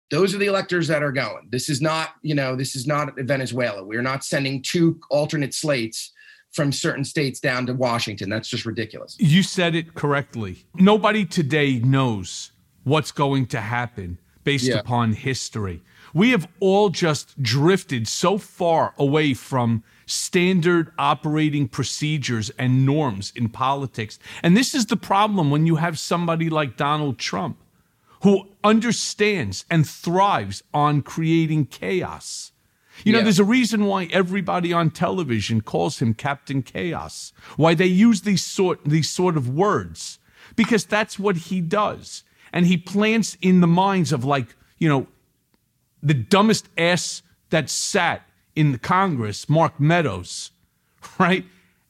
those are the electors that are going. This is not, you know, this is not Venezuela. We're not sending two alternate slates from certain states down to Washington. That's just ridiculous. You said it correctly. Nobody today knows what's going to happen based yeah. upon history. We have all just drifted so far away from standard operating procedures and norms in politics. And this is the problem when you have somebody like Donald Trump who understands and thrives on creating chaos. You know, yeah. there's a reason why everybody on television calls him Captain Chaos. Why they use these sort these sort of words because that's what he does. And he plants in the minds of like, you know, the dumbest ass that sat in the Congress, Mark Meadows, right?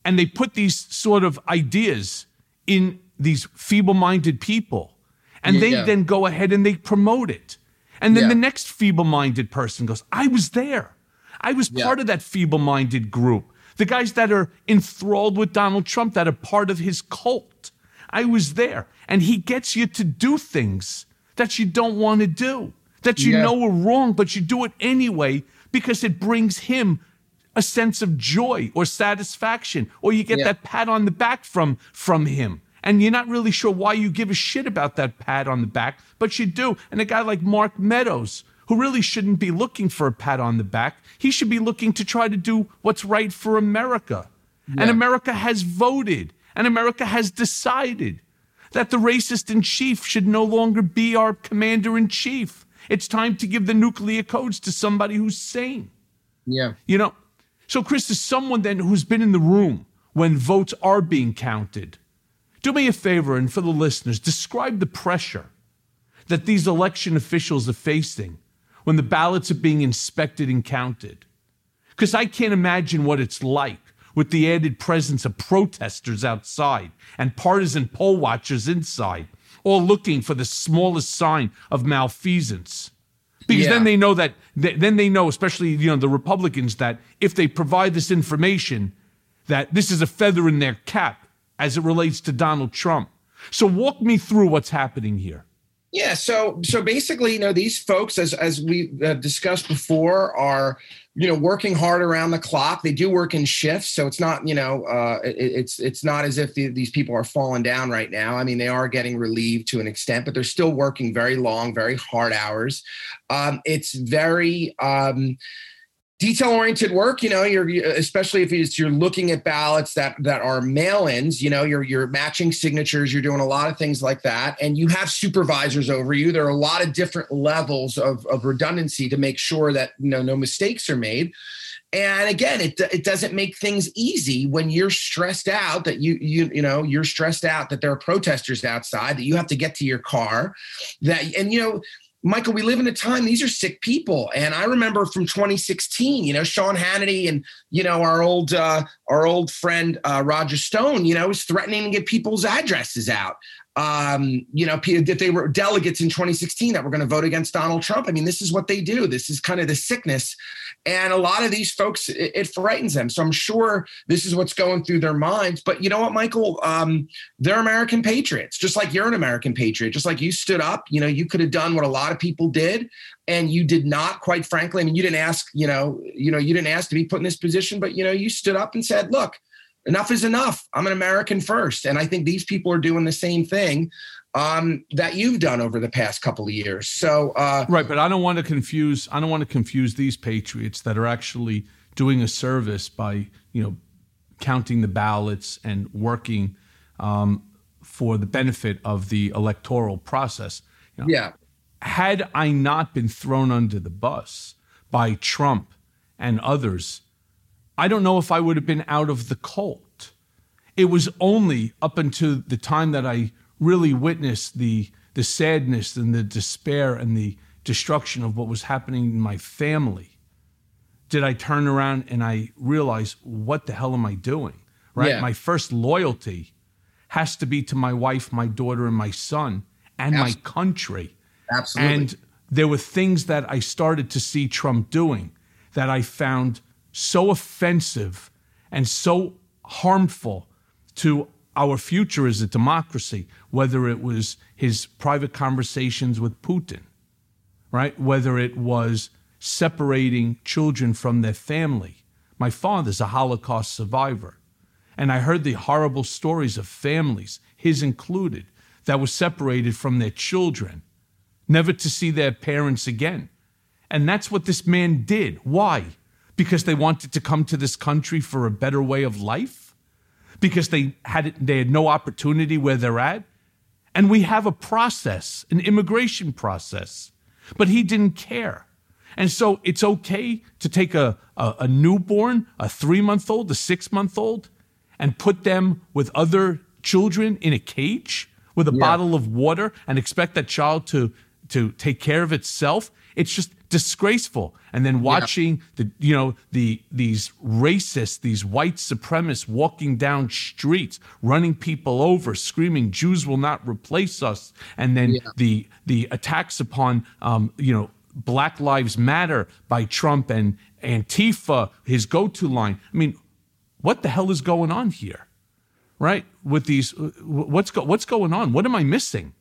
And they put these sort of ideas in these feeble-minded people and yeah, they yeah. then go ahead and they promote it. And then yeah. the next feeble minded person goes, I was there. I was part of that feeble minded group. The guys that are enthralled with Donald Trump, that are part of his cult. I was there. And he gets you to do things that you don't want to do, that you know are wrong, but you do it anyway because it brings him a sense of joy or satisfaction, or you get that pat on the back from, from him and you're not really sure why you give a shit about that pat on the back, but you do. And a guy like Mark Meadows, who really shouldn't be looking for a pat on the back, he should be looking to try to do what's right for America. Yeah. And America has voted, and America has decided that the racist in chief should no longer be our commander in chief. It's time to give the nuclear codes to somebody who's sane. Yeah. You know, so Chris is someone then who's been in the room when votes are being counted do me a favor, and for the listeners, describe the pressure that these election officials are facing when the ballots are being inspected and counted. Because I can't imagine what it's like with the added presence of protesters outside and partisan poll watchers inside, all looking for the smallest sign of malfeasance. Because yeah. then they know that, then they know, especially you know the Republicans, that if they provide this information, that this is a feather in their cap as it relates to Donald Trump. So walk me through what's happening here. Yeah, so so basically, you know, these folks, as as we have discussed before, are you know working hard around the clock. They do work in shifts, so it's not you know uh, it, it's it's not as if the, these people are falling down right now. I mean, they are getting relieved to an extent, but they're still working very long, very hard hours. Um, it's very um, detail oriented work you know you're especially if you're looking at ballots that that are mail-ins you know you're you're matching signatures you're doing a lot of things like that and you have supervisors over you. There are a lot of different levels of, of redundancy to make sure that you know no mistakes are made. And again it, it doesn't make things easy when you're stressed out that you you you know you're stressed out that there are protesters outside that you have to get to your car that and you know Michael, we live in a time, these are sick people. And I remember from 2016, you know, Sean Hannity and, you know, our old, uh, our old friend, uh, Roger Stone, you know, was threatening to get people's addresses out um, you know, that they were delegates in 2016 that were going to vote against Donald Trump. I mean, this is what they do. This is kind of the sickness. And a lot of these folks, it, it frightens them. So I'm sure this is what's going through their minds. But you know what, Michael? Um, they're American patriots, just like you're an American patriot, just like you stood up. You know, you could have done what a lot of people did, and you did not, quite frankly. I mean, you didn't ask, you know, you know, you didn't ask to be put in this position, but you know, you stood up and said, look, enough is enough. I'm an American first. And I think these people are doing the same thing um, that you've done over the past couple of years. So uh, right, but I don't want to confuse. I don't want to confuse these patriots that are actually doing a service by you know counting the ballots and working um, for the benefit of the electoral process. You know, yeah. Had I not been thrown under the bus by Trump and others I don't know if I would have been out of the cult. It was only up until the time that I really witnessed the the sadness and the despair and the destruction of what was happening in my family did I turn around and I realize what the hell am I doing? Right? Yeah. My first loyalty has to be to my wife, my daughter, and my son and Absolutely. my country. Absolutely. And there were things that I started to see Trump doing that I found so offensive and so harmful to our future as a democracy, whether it was his private conversations with Putin, right? Whether it was separating children from their family. My father's a Holocaust survivor. And I heard the horrible stories of families, his included, that were separated from their children, never to see their parents again. And that's what this man did. Why? Because they wanted to come to this country for a better way of life? Because they had they had no opportunity where they're at? And we have a process, an immigration process. But he didn't care. And so it's okay to take a, a, a newborn, a three month old, a six month old, and put them with other children in a cage with a yeah. bottle of water and expect that child to, to take care of itself. It's just disgraceful. And then watching yeah. the, you know, the these racists, these white supremacists walking down streets, running people over, screaming, "Jews will not replace us," and then yeah. the the attacks upon, um, you know, Black Lives Matter by Trump and Antifa, his go-to line. I mean, what the hell is going on here? Right? With these what's go, what's going on? What am I missing?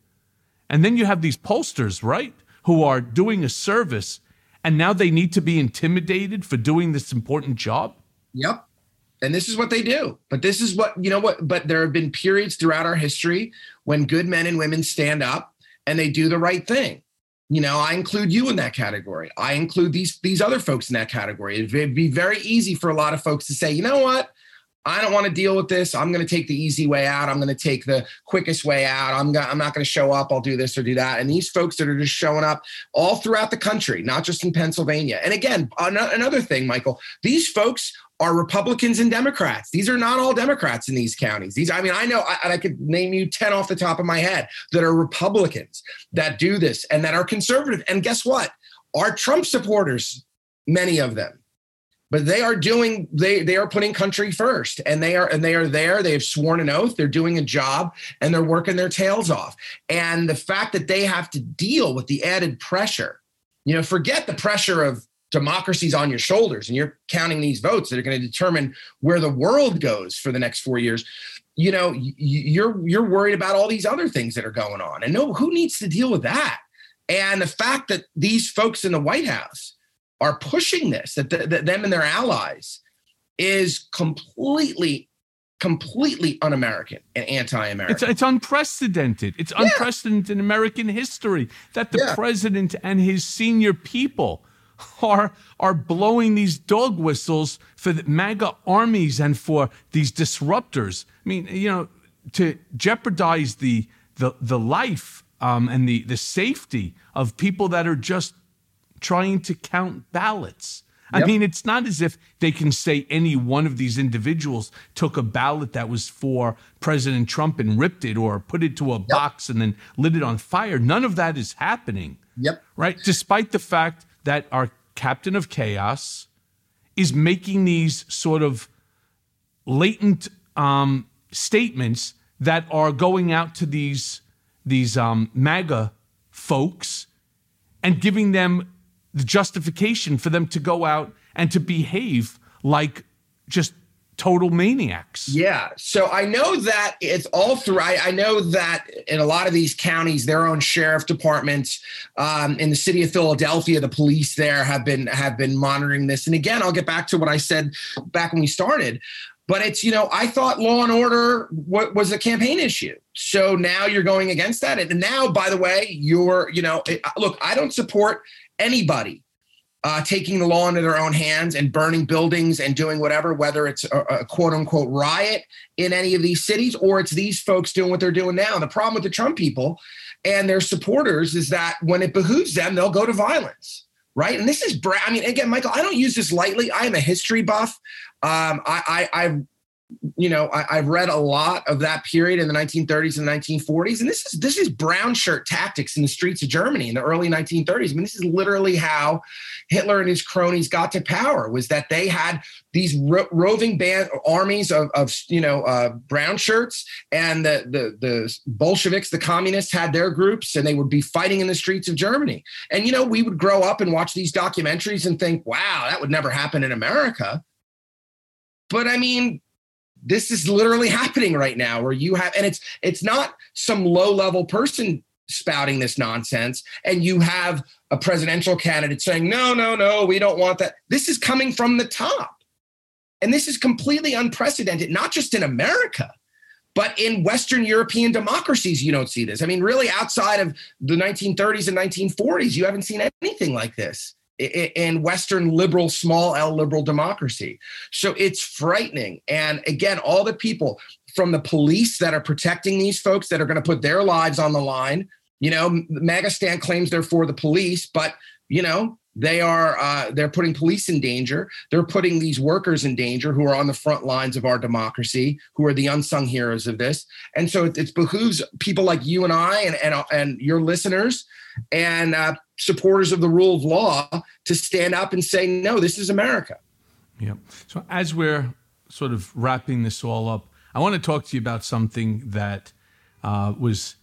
And then you have these pollsters, right, who are doing a service and now they need to be intimidated for doing this important job? Yep. And this is what they do. But this is what, you know what, but there have been periods throughout our history when good men and women stand up and they do the right thing you know i include you in that category i include these these other folks in that category it'd be very easy for a lot of folks to say you know what i don't want to deal with this i'm going to take the easy way out i'm going to take the quickest way out i'm, go- I'm not going to show up i'll do this or do that and these folks that are just showing up all throughout the country not just in pennsylvania and again another thing michael these folks are Republicans and Democrats. These are not all Democrats in these counties. These, I mean, I know, I, I could name you 10 off the top of my head that are Republicans that do this and that are conservative. And guess what? Are Trump supporters, many of them. But they are doing, they they are putting country first and they are and they are there. They have sworn an oath, they're doing a job and they're working their tails off. And the fact that they have to deal with the added pressure, you know, forget the pressure of democracy's on your shoulders and you're counting these votes that are going to determine where the world goes for the next four years you know you're you're worried about all these other things that are going on and no who needs to deal with that and the fact that these folks in the white house are pushing this that, the, that them and their allies is completely completely un-American and anti-American. It's, it's unprecedented. It's yeah. unprecedented in American history that the yeah. president and his senior people are are blowing these dog whistles for the MAGA armies and for these disruptors. I mean, you know, to jeopardize the the the life um, and the the safety of people that are just trying to count ballots. Yep. I mean, it's not as if they can say any one of these individuals took a ballot that was for President Trump and ripped it or put it to a yep. box and then lit it on fire. None of that is happening. Yep. Right? Despite the fact that our captain of chaos is making these sort of latent um, statements that are going out to these these um, MAGA folks and giving them the justification for them to go out and to behave like just total maniacs. Yeah. So I know that it's all through. I, I, know that in a lot of these counties, their own sheriff departments, um, in the city of Philadelphia, the police there have been have been monitoring this. And again, I'll get back to what I said back when we started. But it's you know I thought law and order was a campaign issue. So now you're going against that. And now, by the way, you're you know look, I don't support anybody uh, taking the law into their own hands and burning buildings and doing whatever, whether it's a, a, quote unquote riot in any of these cities or it's these folks doing what they're doing now. The problem with the Trump people and their supporters is that when it behooves them, they'll go to violence. Right. And this is, I mean, again, Michael, I don't use this lightly. I am a history buff. Um, I, I, I've you know, I, have read a lot of that period in the 1930s and 1940s, and this is this is brown shirt tactics in the streets of Germany in the early 1930s. I mean, this is literally how Hitler and his cronies got to power. Was that they had these ro- roving band armies of, of you know uh, brown shirts, and the, the the Bolsheviks, the communists, had their groups, and they would be fighting in the streets of Germany. And you know, we would grow up and watch these documentaries and think, "Wow, that would never happen in America." But I mean, this is literally happening right now where you have and it's it's not some low level person spouting this nonsense and you have a presidential candidate saying no no no we don't want that. This is coming from the top. And this is completely unprecedented not just in america but in western european democracies you don't see this. I mean really outside of the 1930s and 1940s you haven't seen anything like this in Western liberal, small L liberal democracy. So it's frightening. And again, all the people from the police that are protecting these folks that are going to put their lives on the line. You know, Magistan claims they're for the police, but you know they are uh, they're putting police in danger. They're putting these workers in danger who are on the front lines of our democracy, who are the unsung heroes of this. And so it, it behooves people like you and I and and, and your listeners and uh, supporters of the rule of law to stand up and say, no, this is America. Yeah. So as we're sort of wrapping this all up, I want to talk to you about something that uh, was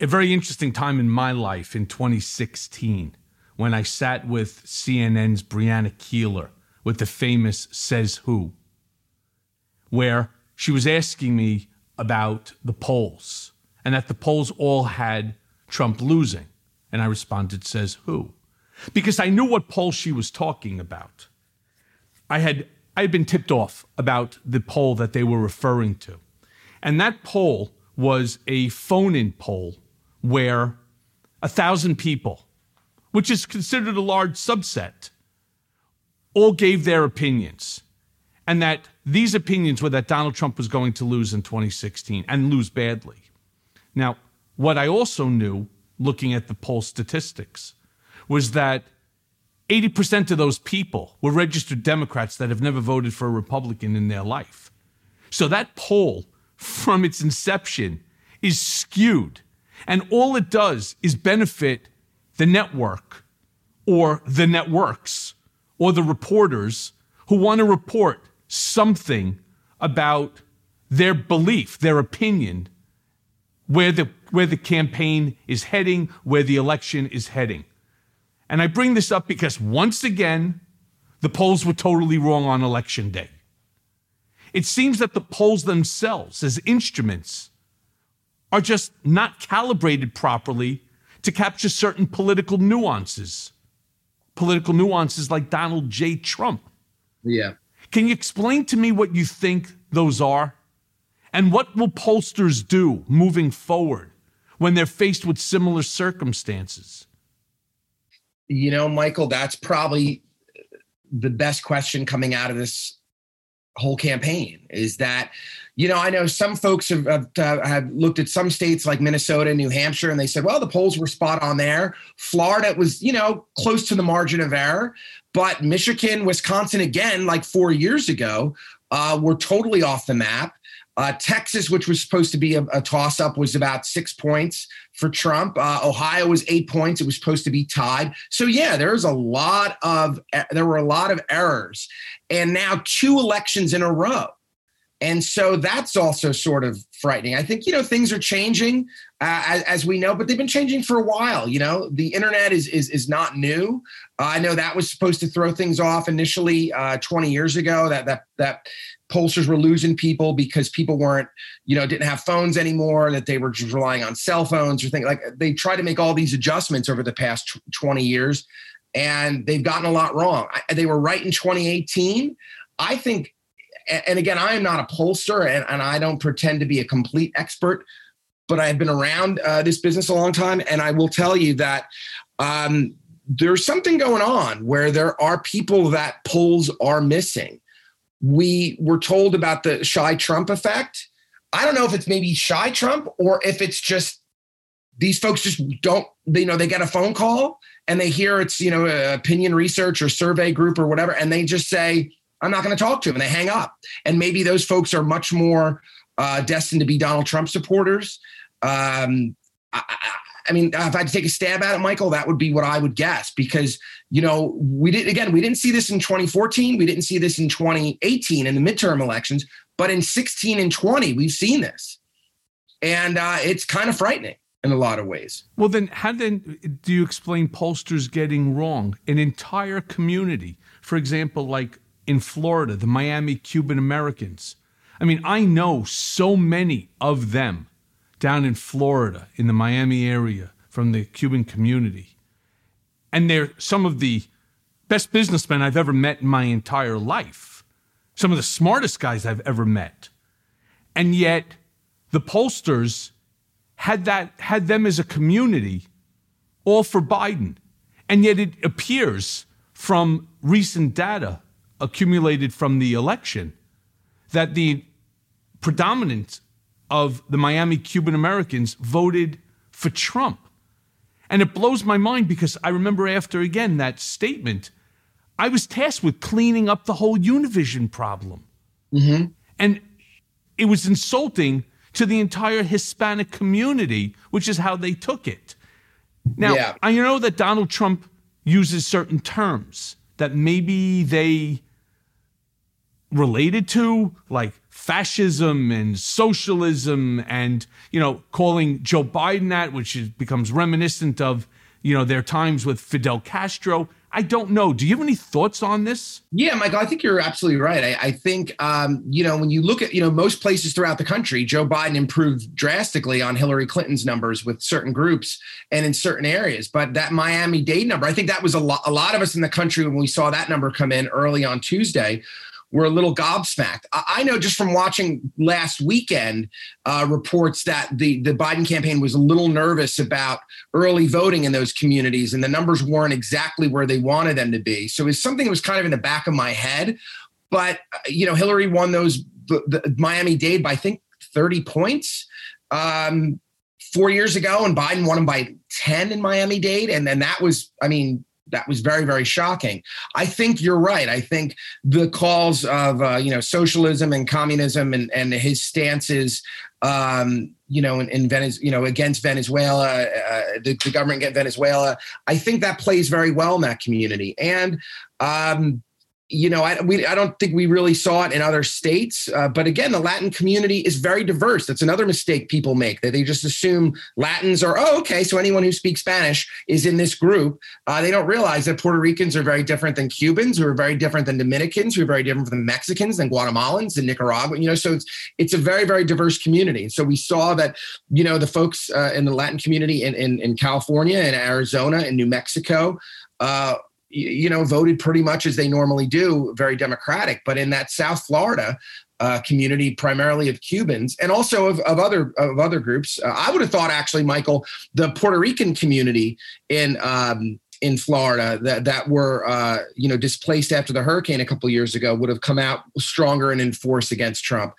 a very interesting time in my life in 2016 when I sat with CNN's Brianna Keilar with the famous Says Who, where she was asking me about the polls and that the polls all had Trump losing. And I responded, Says who? Because I knew what poll she was talking about. I had, I had been tipped off about the poll that they were referring to. And that poll was a phone in poll where a thousand people, which is considered a large subset, all gave their opinions. And that these opinions were that Donald Trump was going to lose in 2016 and lose badly. Now, what I also knew looking at the poll statistics was that 80% of those people were registered Democrats that have never voted for a Republican in their life. So that poll, from its inception, is skewed. And all it does is benefit the network or the networks or the reporters who want to report something about their belief, their opinion, where the where the campaign is heading, where the election is heading. And I bring this up because once again, the polls were totally wrong on election day. It seems that the polls themselves, as instruments, are just not calibrated properly to capture certain political nuances. Political nuances like Donald J. Trump. Yeah. Can you explain to me what you think those are? And what will pollsters do moving forward when they're faced with similar circumstances? You know, Michael, that's probably the best question coming out of this whole campaign is that you know i know some folks have, have, have, looked at some states like minnesota and new hampshire and they said well the polls were spot on there florida was you know close to the margin of error but michigan wisconsin again like four years ago uh, were totally off the map uh, Texas, which was supposed to be a, a toss up, was about six points for Trump. Uh, Ohio was eight points. It was supposed to be tied. So yeah, there's a lot of there were a lot of errors, and now two elections in a row, and so that's also sort of frightening. I think you know things are changing uh, as, as, we know, but they've been changing for a while. You know, the internet is is is not new. Uh, I know that was supposed to throw things off initially uh, 20 years ago. That that that pollsters were losing people because people weren't, you know, didn't have phones anymore, that they were just relying on cell phones or things like they tried to make all these adjustments over the past 20 years and they've gotten a lot wrong. They were right in 2018. I think, and again, I am not a pollster and, and I don't pretend to be a complete expert, but I've been around uh, this business a long time. And I will tell you that um, there's something going on where there are people that polls are missing we were told about the shy Trump effect. I don't know if it's maybe shy Trump or if it's just these folks just don't, you know, they get a phone call and they hear it's, you know, opinion research or survey group or whatever, and they just say, I'm not going to talk to him. And they hang up. And maybe those folks are much more uh, destined to be Donald Trump supporters. Um, I, I mean, if I had to take a stab at it, Michael, that would be what I would guess because, you know, we did, again, we didn't see this in 2014. We didn't see this in 2018 in the midterm elections, but in 16 and 20, we've seen this. And uh, it's kind of frightening in a lot of ways. Well, then, how then do you explain pollsters getting wrong? An entire community, for example, like in Florida, the Miami Cuban Americans. I mean, I know so many of them down in Florida, in the Miami area, from the Cuban community. And they're some of the best businessmen I've ever met in my entire life, some of the smartest guys I've ever met. And yet, the pollsters had that had them as a community all for Biden. And yet it appears from recent data accumulated from the election that the predominance of the Miami Cuban Americans voted for Trump. And it blows my mind because I remember after again that statement, I was tasked with cleaning up the whole Univision problem. Mm-hmm. And it was insulting to the entire Hispanic community, which is how they took it. Now, yeah. I know that Donald Trump uses certain terms that maybe they related to, like fascism and socialism, and you know, calling Joe Biden that, which is, becomes reminiscent of you know their times with Fidel Castro. I don't know. Do you have any thoughts on this? Yeah, Michael, I think you're absolutely right. I, I think, um, you know, when you look at, you know, most places throughout the country, Joe Biden improved drastically on Hillary Clinton's numbers with certain groups and in certain areas. But that Miami Dade number, I think that was a lot, a lot of us in the country when we saw that number come in early on Tuesday were a little gobsmacked. I know just from watching last weekend uh, reports that the the Biden campaign was a little nervous about early voting in those communities, and the numbers weren't exactly where they wanted them to be. So it's something that was kind of in the back of my head. But uh, you know, Hillary won those the, the Miami Dade by I think thirty points. Um, four years ago, and Biden won them by 10 in Miami Dade. And then that was, I mean, that was very very shocking. I think you're right. I think the calls of uh, you know socialism and communism and and his stances um, you know in, in Venezuela, you know against venezuela uh, the, the, government against venezuela i think that plays very well in that community. And um, you know, I, we, I don't think we really saw it in other states. Uh, but again, the Latin community is very diverse. That's another mistake people make that they just assume Latins are, oh, okay, so anyone who speaks Spanish is in this group. Uh, they don't realize that Puerto Ricans are very different than Cubans, who are very different than Dominicans, who are very different from Mexicans, than Guatemalans, and Nicaragua. You know, so it's it's a very very diverse community. So we saw that, you know, the folks uh, in the Latin community in, in in California and Arizona and New Mexico. Uh, you know, voted pretty much as they normally do, very democratic. But in that South Florida uh, community, primarily of Cubans and also of, of other of other groups, uh, I would have thought actually, Michael, the Puerto Rican community in um, in Florida that that were uh, you know displaced after the hurricane a couple years ago would have come out stronger and in force against Trump.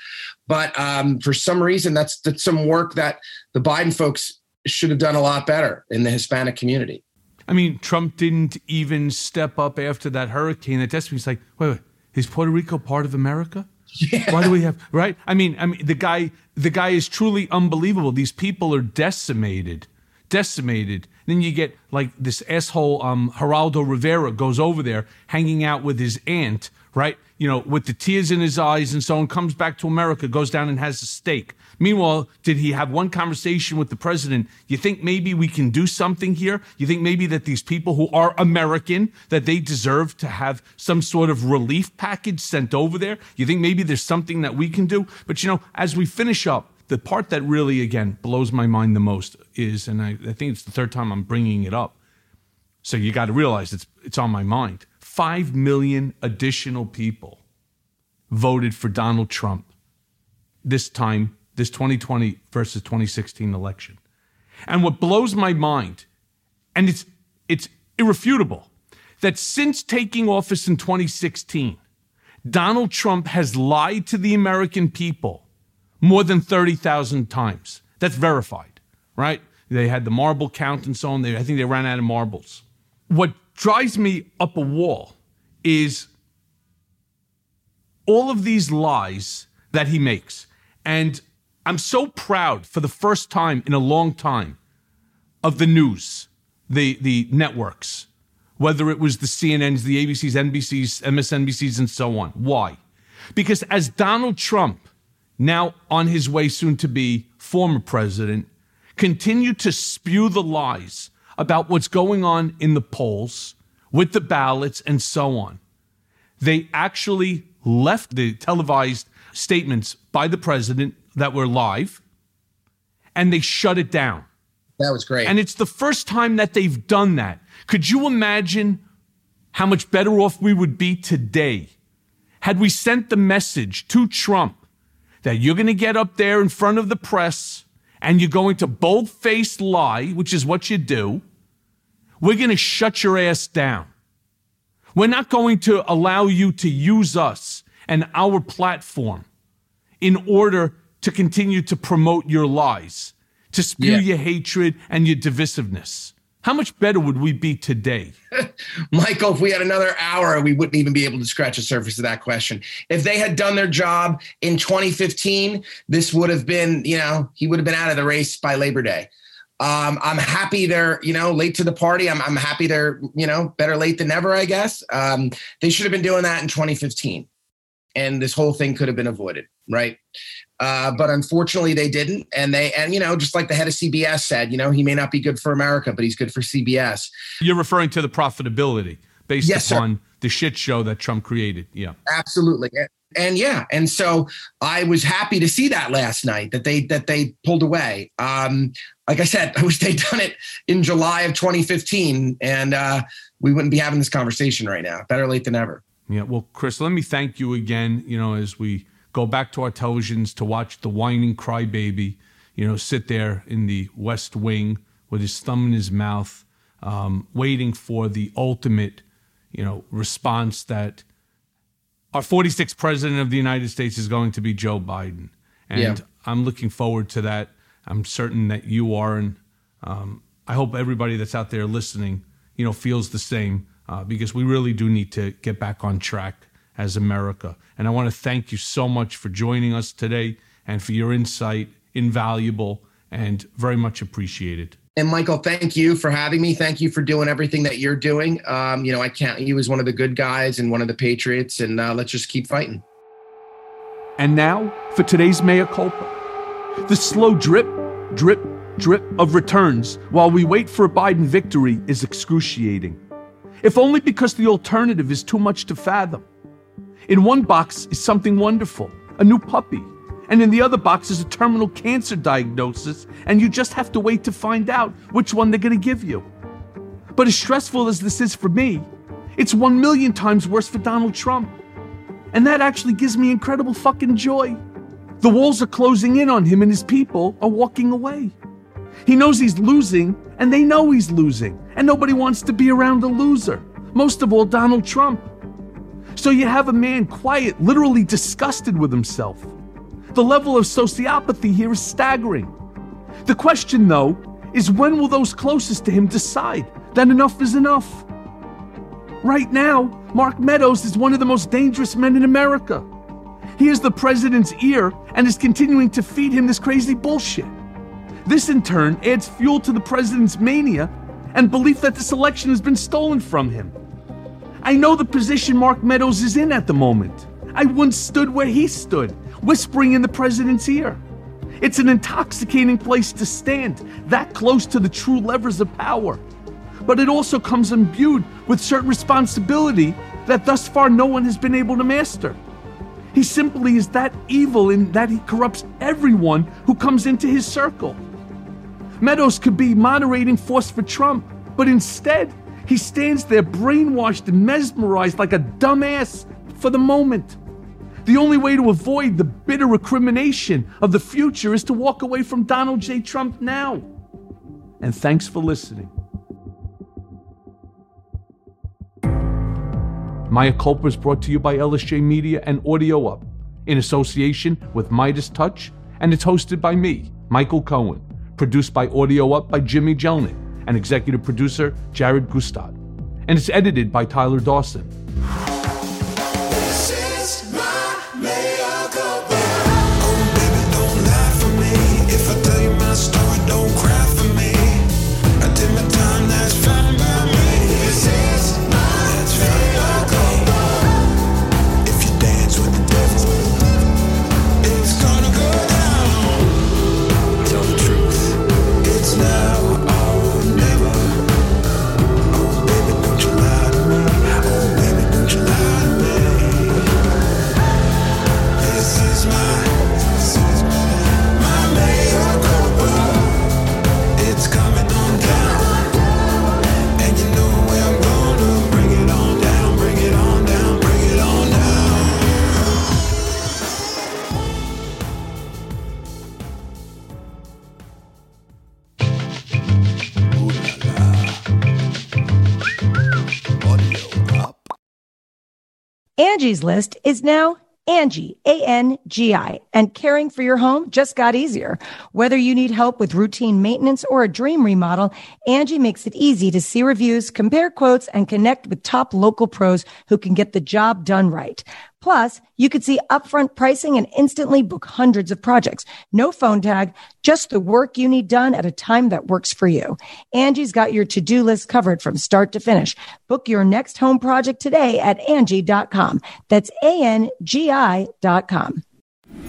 But um, for some reason, that's that's some work that the Biden folks should have done a lot better in the Hispanic community. I mean, Trump didn't even step up after that hurricane. That just he's like, wait, wait, is Puerto Rico part of America? Yeah. Why do we have right? I mean, I mean, the guy, the guy is truly unbelievable. These people are decimated, decimated. Then you get like this asshole, um, Geraldo Rivera goes over there, hanging out with his aunt, right? You know, with the tears in his eyes and so on, comes back to America, goes down and has a steak. Meanwhile, did he have one conversation with the president? You think maybe we can do something here? You think maybe that these people who are American, that they deserve to have some sort of relief package sent over there? You think maybe there's something that we can do? But you know, as we finish up, the part that really, again, blows my mind the most is, and I, I think it's the third time I'm bringing it up. So you got to realize it's, it's on my mind. Five million additional people voted for Donald Trump this time this 2020 versus 2016 election. And what blows my mind, and it's it's irrefutable, that since taking office in 2016, Donald Trump has lied to the American people more than 30,000 times. That's verified, right? They had the marble count and so on. They, I think they ran out of marbles. What drives me up a wall is all of these lies that he makes. And I'm so proud for the first time in a long time of the news, the, the networks, whether it was the CNNs, the ABCs, NBCs, MSNBCs, and so on. Why? Because as Donald Trump, now on his way soon to be former president, continued to spew the lies about what's going on in the polls with the ballots and so on, they actually left the televised statements by the president that were live and they shut it down. That was great. And it's the first time that they've done that. Could you imagine how much better off we would be today had we sent the message to Trump that you're going to get up there in front of the press and you're going to bold faced lie, which is what you do? We're going to shut your ass down. We're not going to allow you to use us and our platform in order to continue to promote your lies, to spew yeah. your hatred and your divisiveness. How much better would we be today? Michael, if we had another hour, we wouldn't even be able to scratch the surface of that question. If they had done their job in 2015, this would have been, you know, he would have been out of the race by Labor Day. Um, I'm happy they're, you know, late to the party. I'm, I'm happy they're, you know, better late than never, I guess. Um, they should have been doing that in 2015 and this whole thing could have been avoided, right? Uh, but unfortunately, they didn't. And they, and you know, just like the head of CBS said, you know, he may not be good for America, but he's good for CBS. You're referring to the profitability based yes, upon sir. the shit show that Trump created. Yeah, absolutely. And yeah, and so I was happy to see that last night that they that they pulled away. Um, like I said, I wish they'd done it in July of 2015, and uh, we wouldn't be having this conversation right now. Better late than ever. Yeah. Well, Chris, let me thank you again. You know, as we go back to our televisions to watch the whining crybaby, you know, sit there in the West Wing with his thumb in his mouth, um, waiting for the ultimate, you know, response that our 46th president of the United States is going to be Joe Biden. And yeah. I'm looking forward to that. I'm certain that you are. And um, I hope everybody that's out there listening, you know, feels the same uh, because we really do need to get back on track as America. And I want to thank you so much for joining us today and for your insight, invaluable and very much appreciated. And Michael, thank you for having me. Thank you for doing everything that you're doing. Um, you know, I count you as one of the good guys and one of the patriots, and uh, let's just keep fighting. And now for today's mea culpa. The slow drip, drip, drip of returns while we wait for a Biden victory is excruciating if only because the alternative is too much to fathom. In one box is something wonderful, a new puppy, and in the other box is a terminal cancer diagnosis, and you just have to wait to find out which one they're going to give you. But as stressful as this is for me, it's one million times worse for Donald Trump. And that actually gives me incredible fucking joy. The walls are closing in on him, and his people are walking away. He knows he's losing, and they know he's losing, and nobody wants to be around a loser. Most of all, Donald Trump. So you have a man quiet, literally disgusted with himself. The level of sociopathy here is staggering. The question, though, is when will those closest to him decide that enough is enough? Right now, Mark Meadows is one of the most dangerous men in America. He is the president's ear and is continuing to feed him this crazy bullshit. This, in turn, adds fuel to the president's mania and belief that this election has been stolen from him. I know the position Mark Meadows is in at the moment. I once stood where he stood, whispering in the president's ear. It's an intoxicating place to stand, that close to the true levers of power. But it also comes imbued with certain responsibility that thus far no one has been able to master. He simply is that evil in that he corrupts everyone who comes into his circle. Meadows could be moderating force for Trump, but instead, he stands there brainwashed and mesmerized like a dumbass for the moment. The only way to avoid the bitter recrimination of the future is to walk away from Donald J. Trump now. And thanks for listening. Mea Culpa is brought to you by LSJ Media and Audio Up in association with Midas Touch, and it's hosted by me, Michael Cohen produced by Audio Up by Jimmy Jellinek, and executive producer Jared Gutstadt. And it's edited by Tyler Dawson. Angie's list is now Angie, A-N-G-I, and caring for your home just got easier. Whether you need help with routine maintenance or a dream remodel, Angie makes it easy to see reviews, compare quotes, and connect with top local pros who can get the job done right. Plus, you could see upfront pricing and instantly book hundreds of projects. No phone tag, just the work you need done at a time that works for you. Angie's got your to-do list covered from start to finish. Book your next home project today at Angie.com. That's A-N-G-I dot com.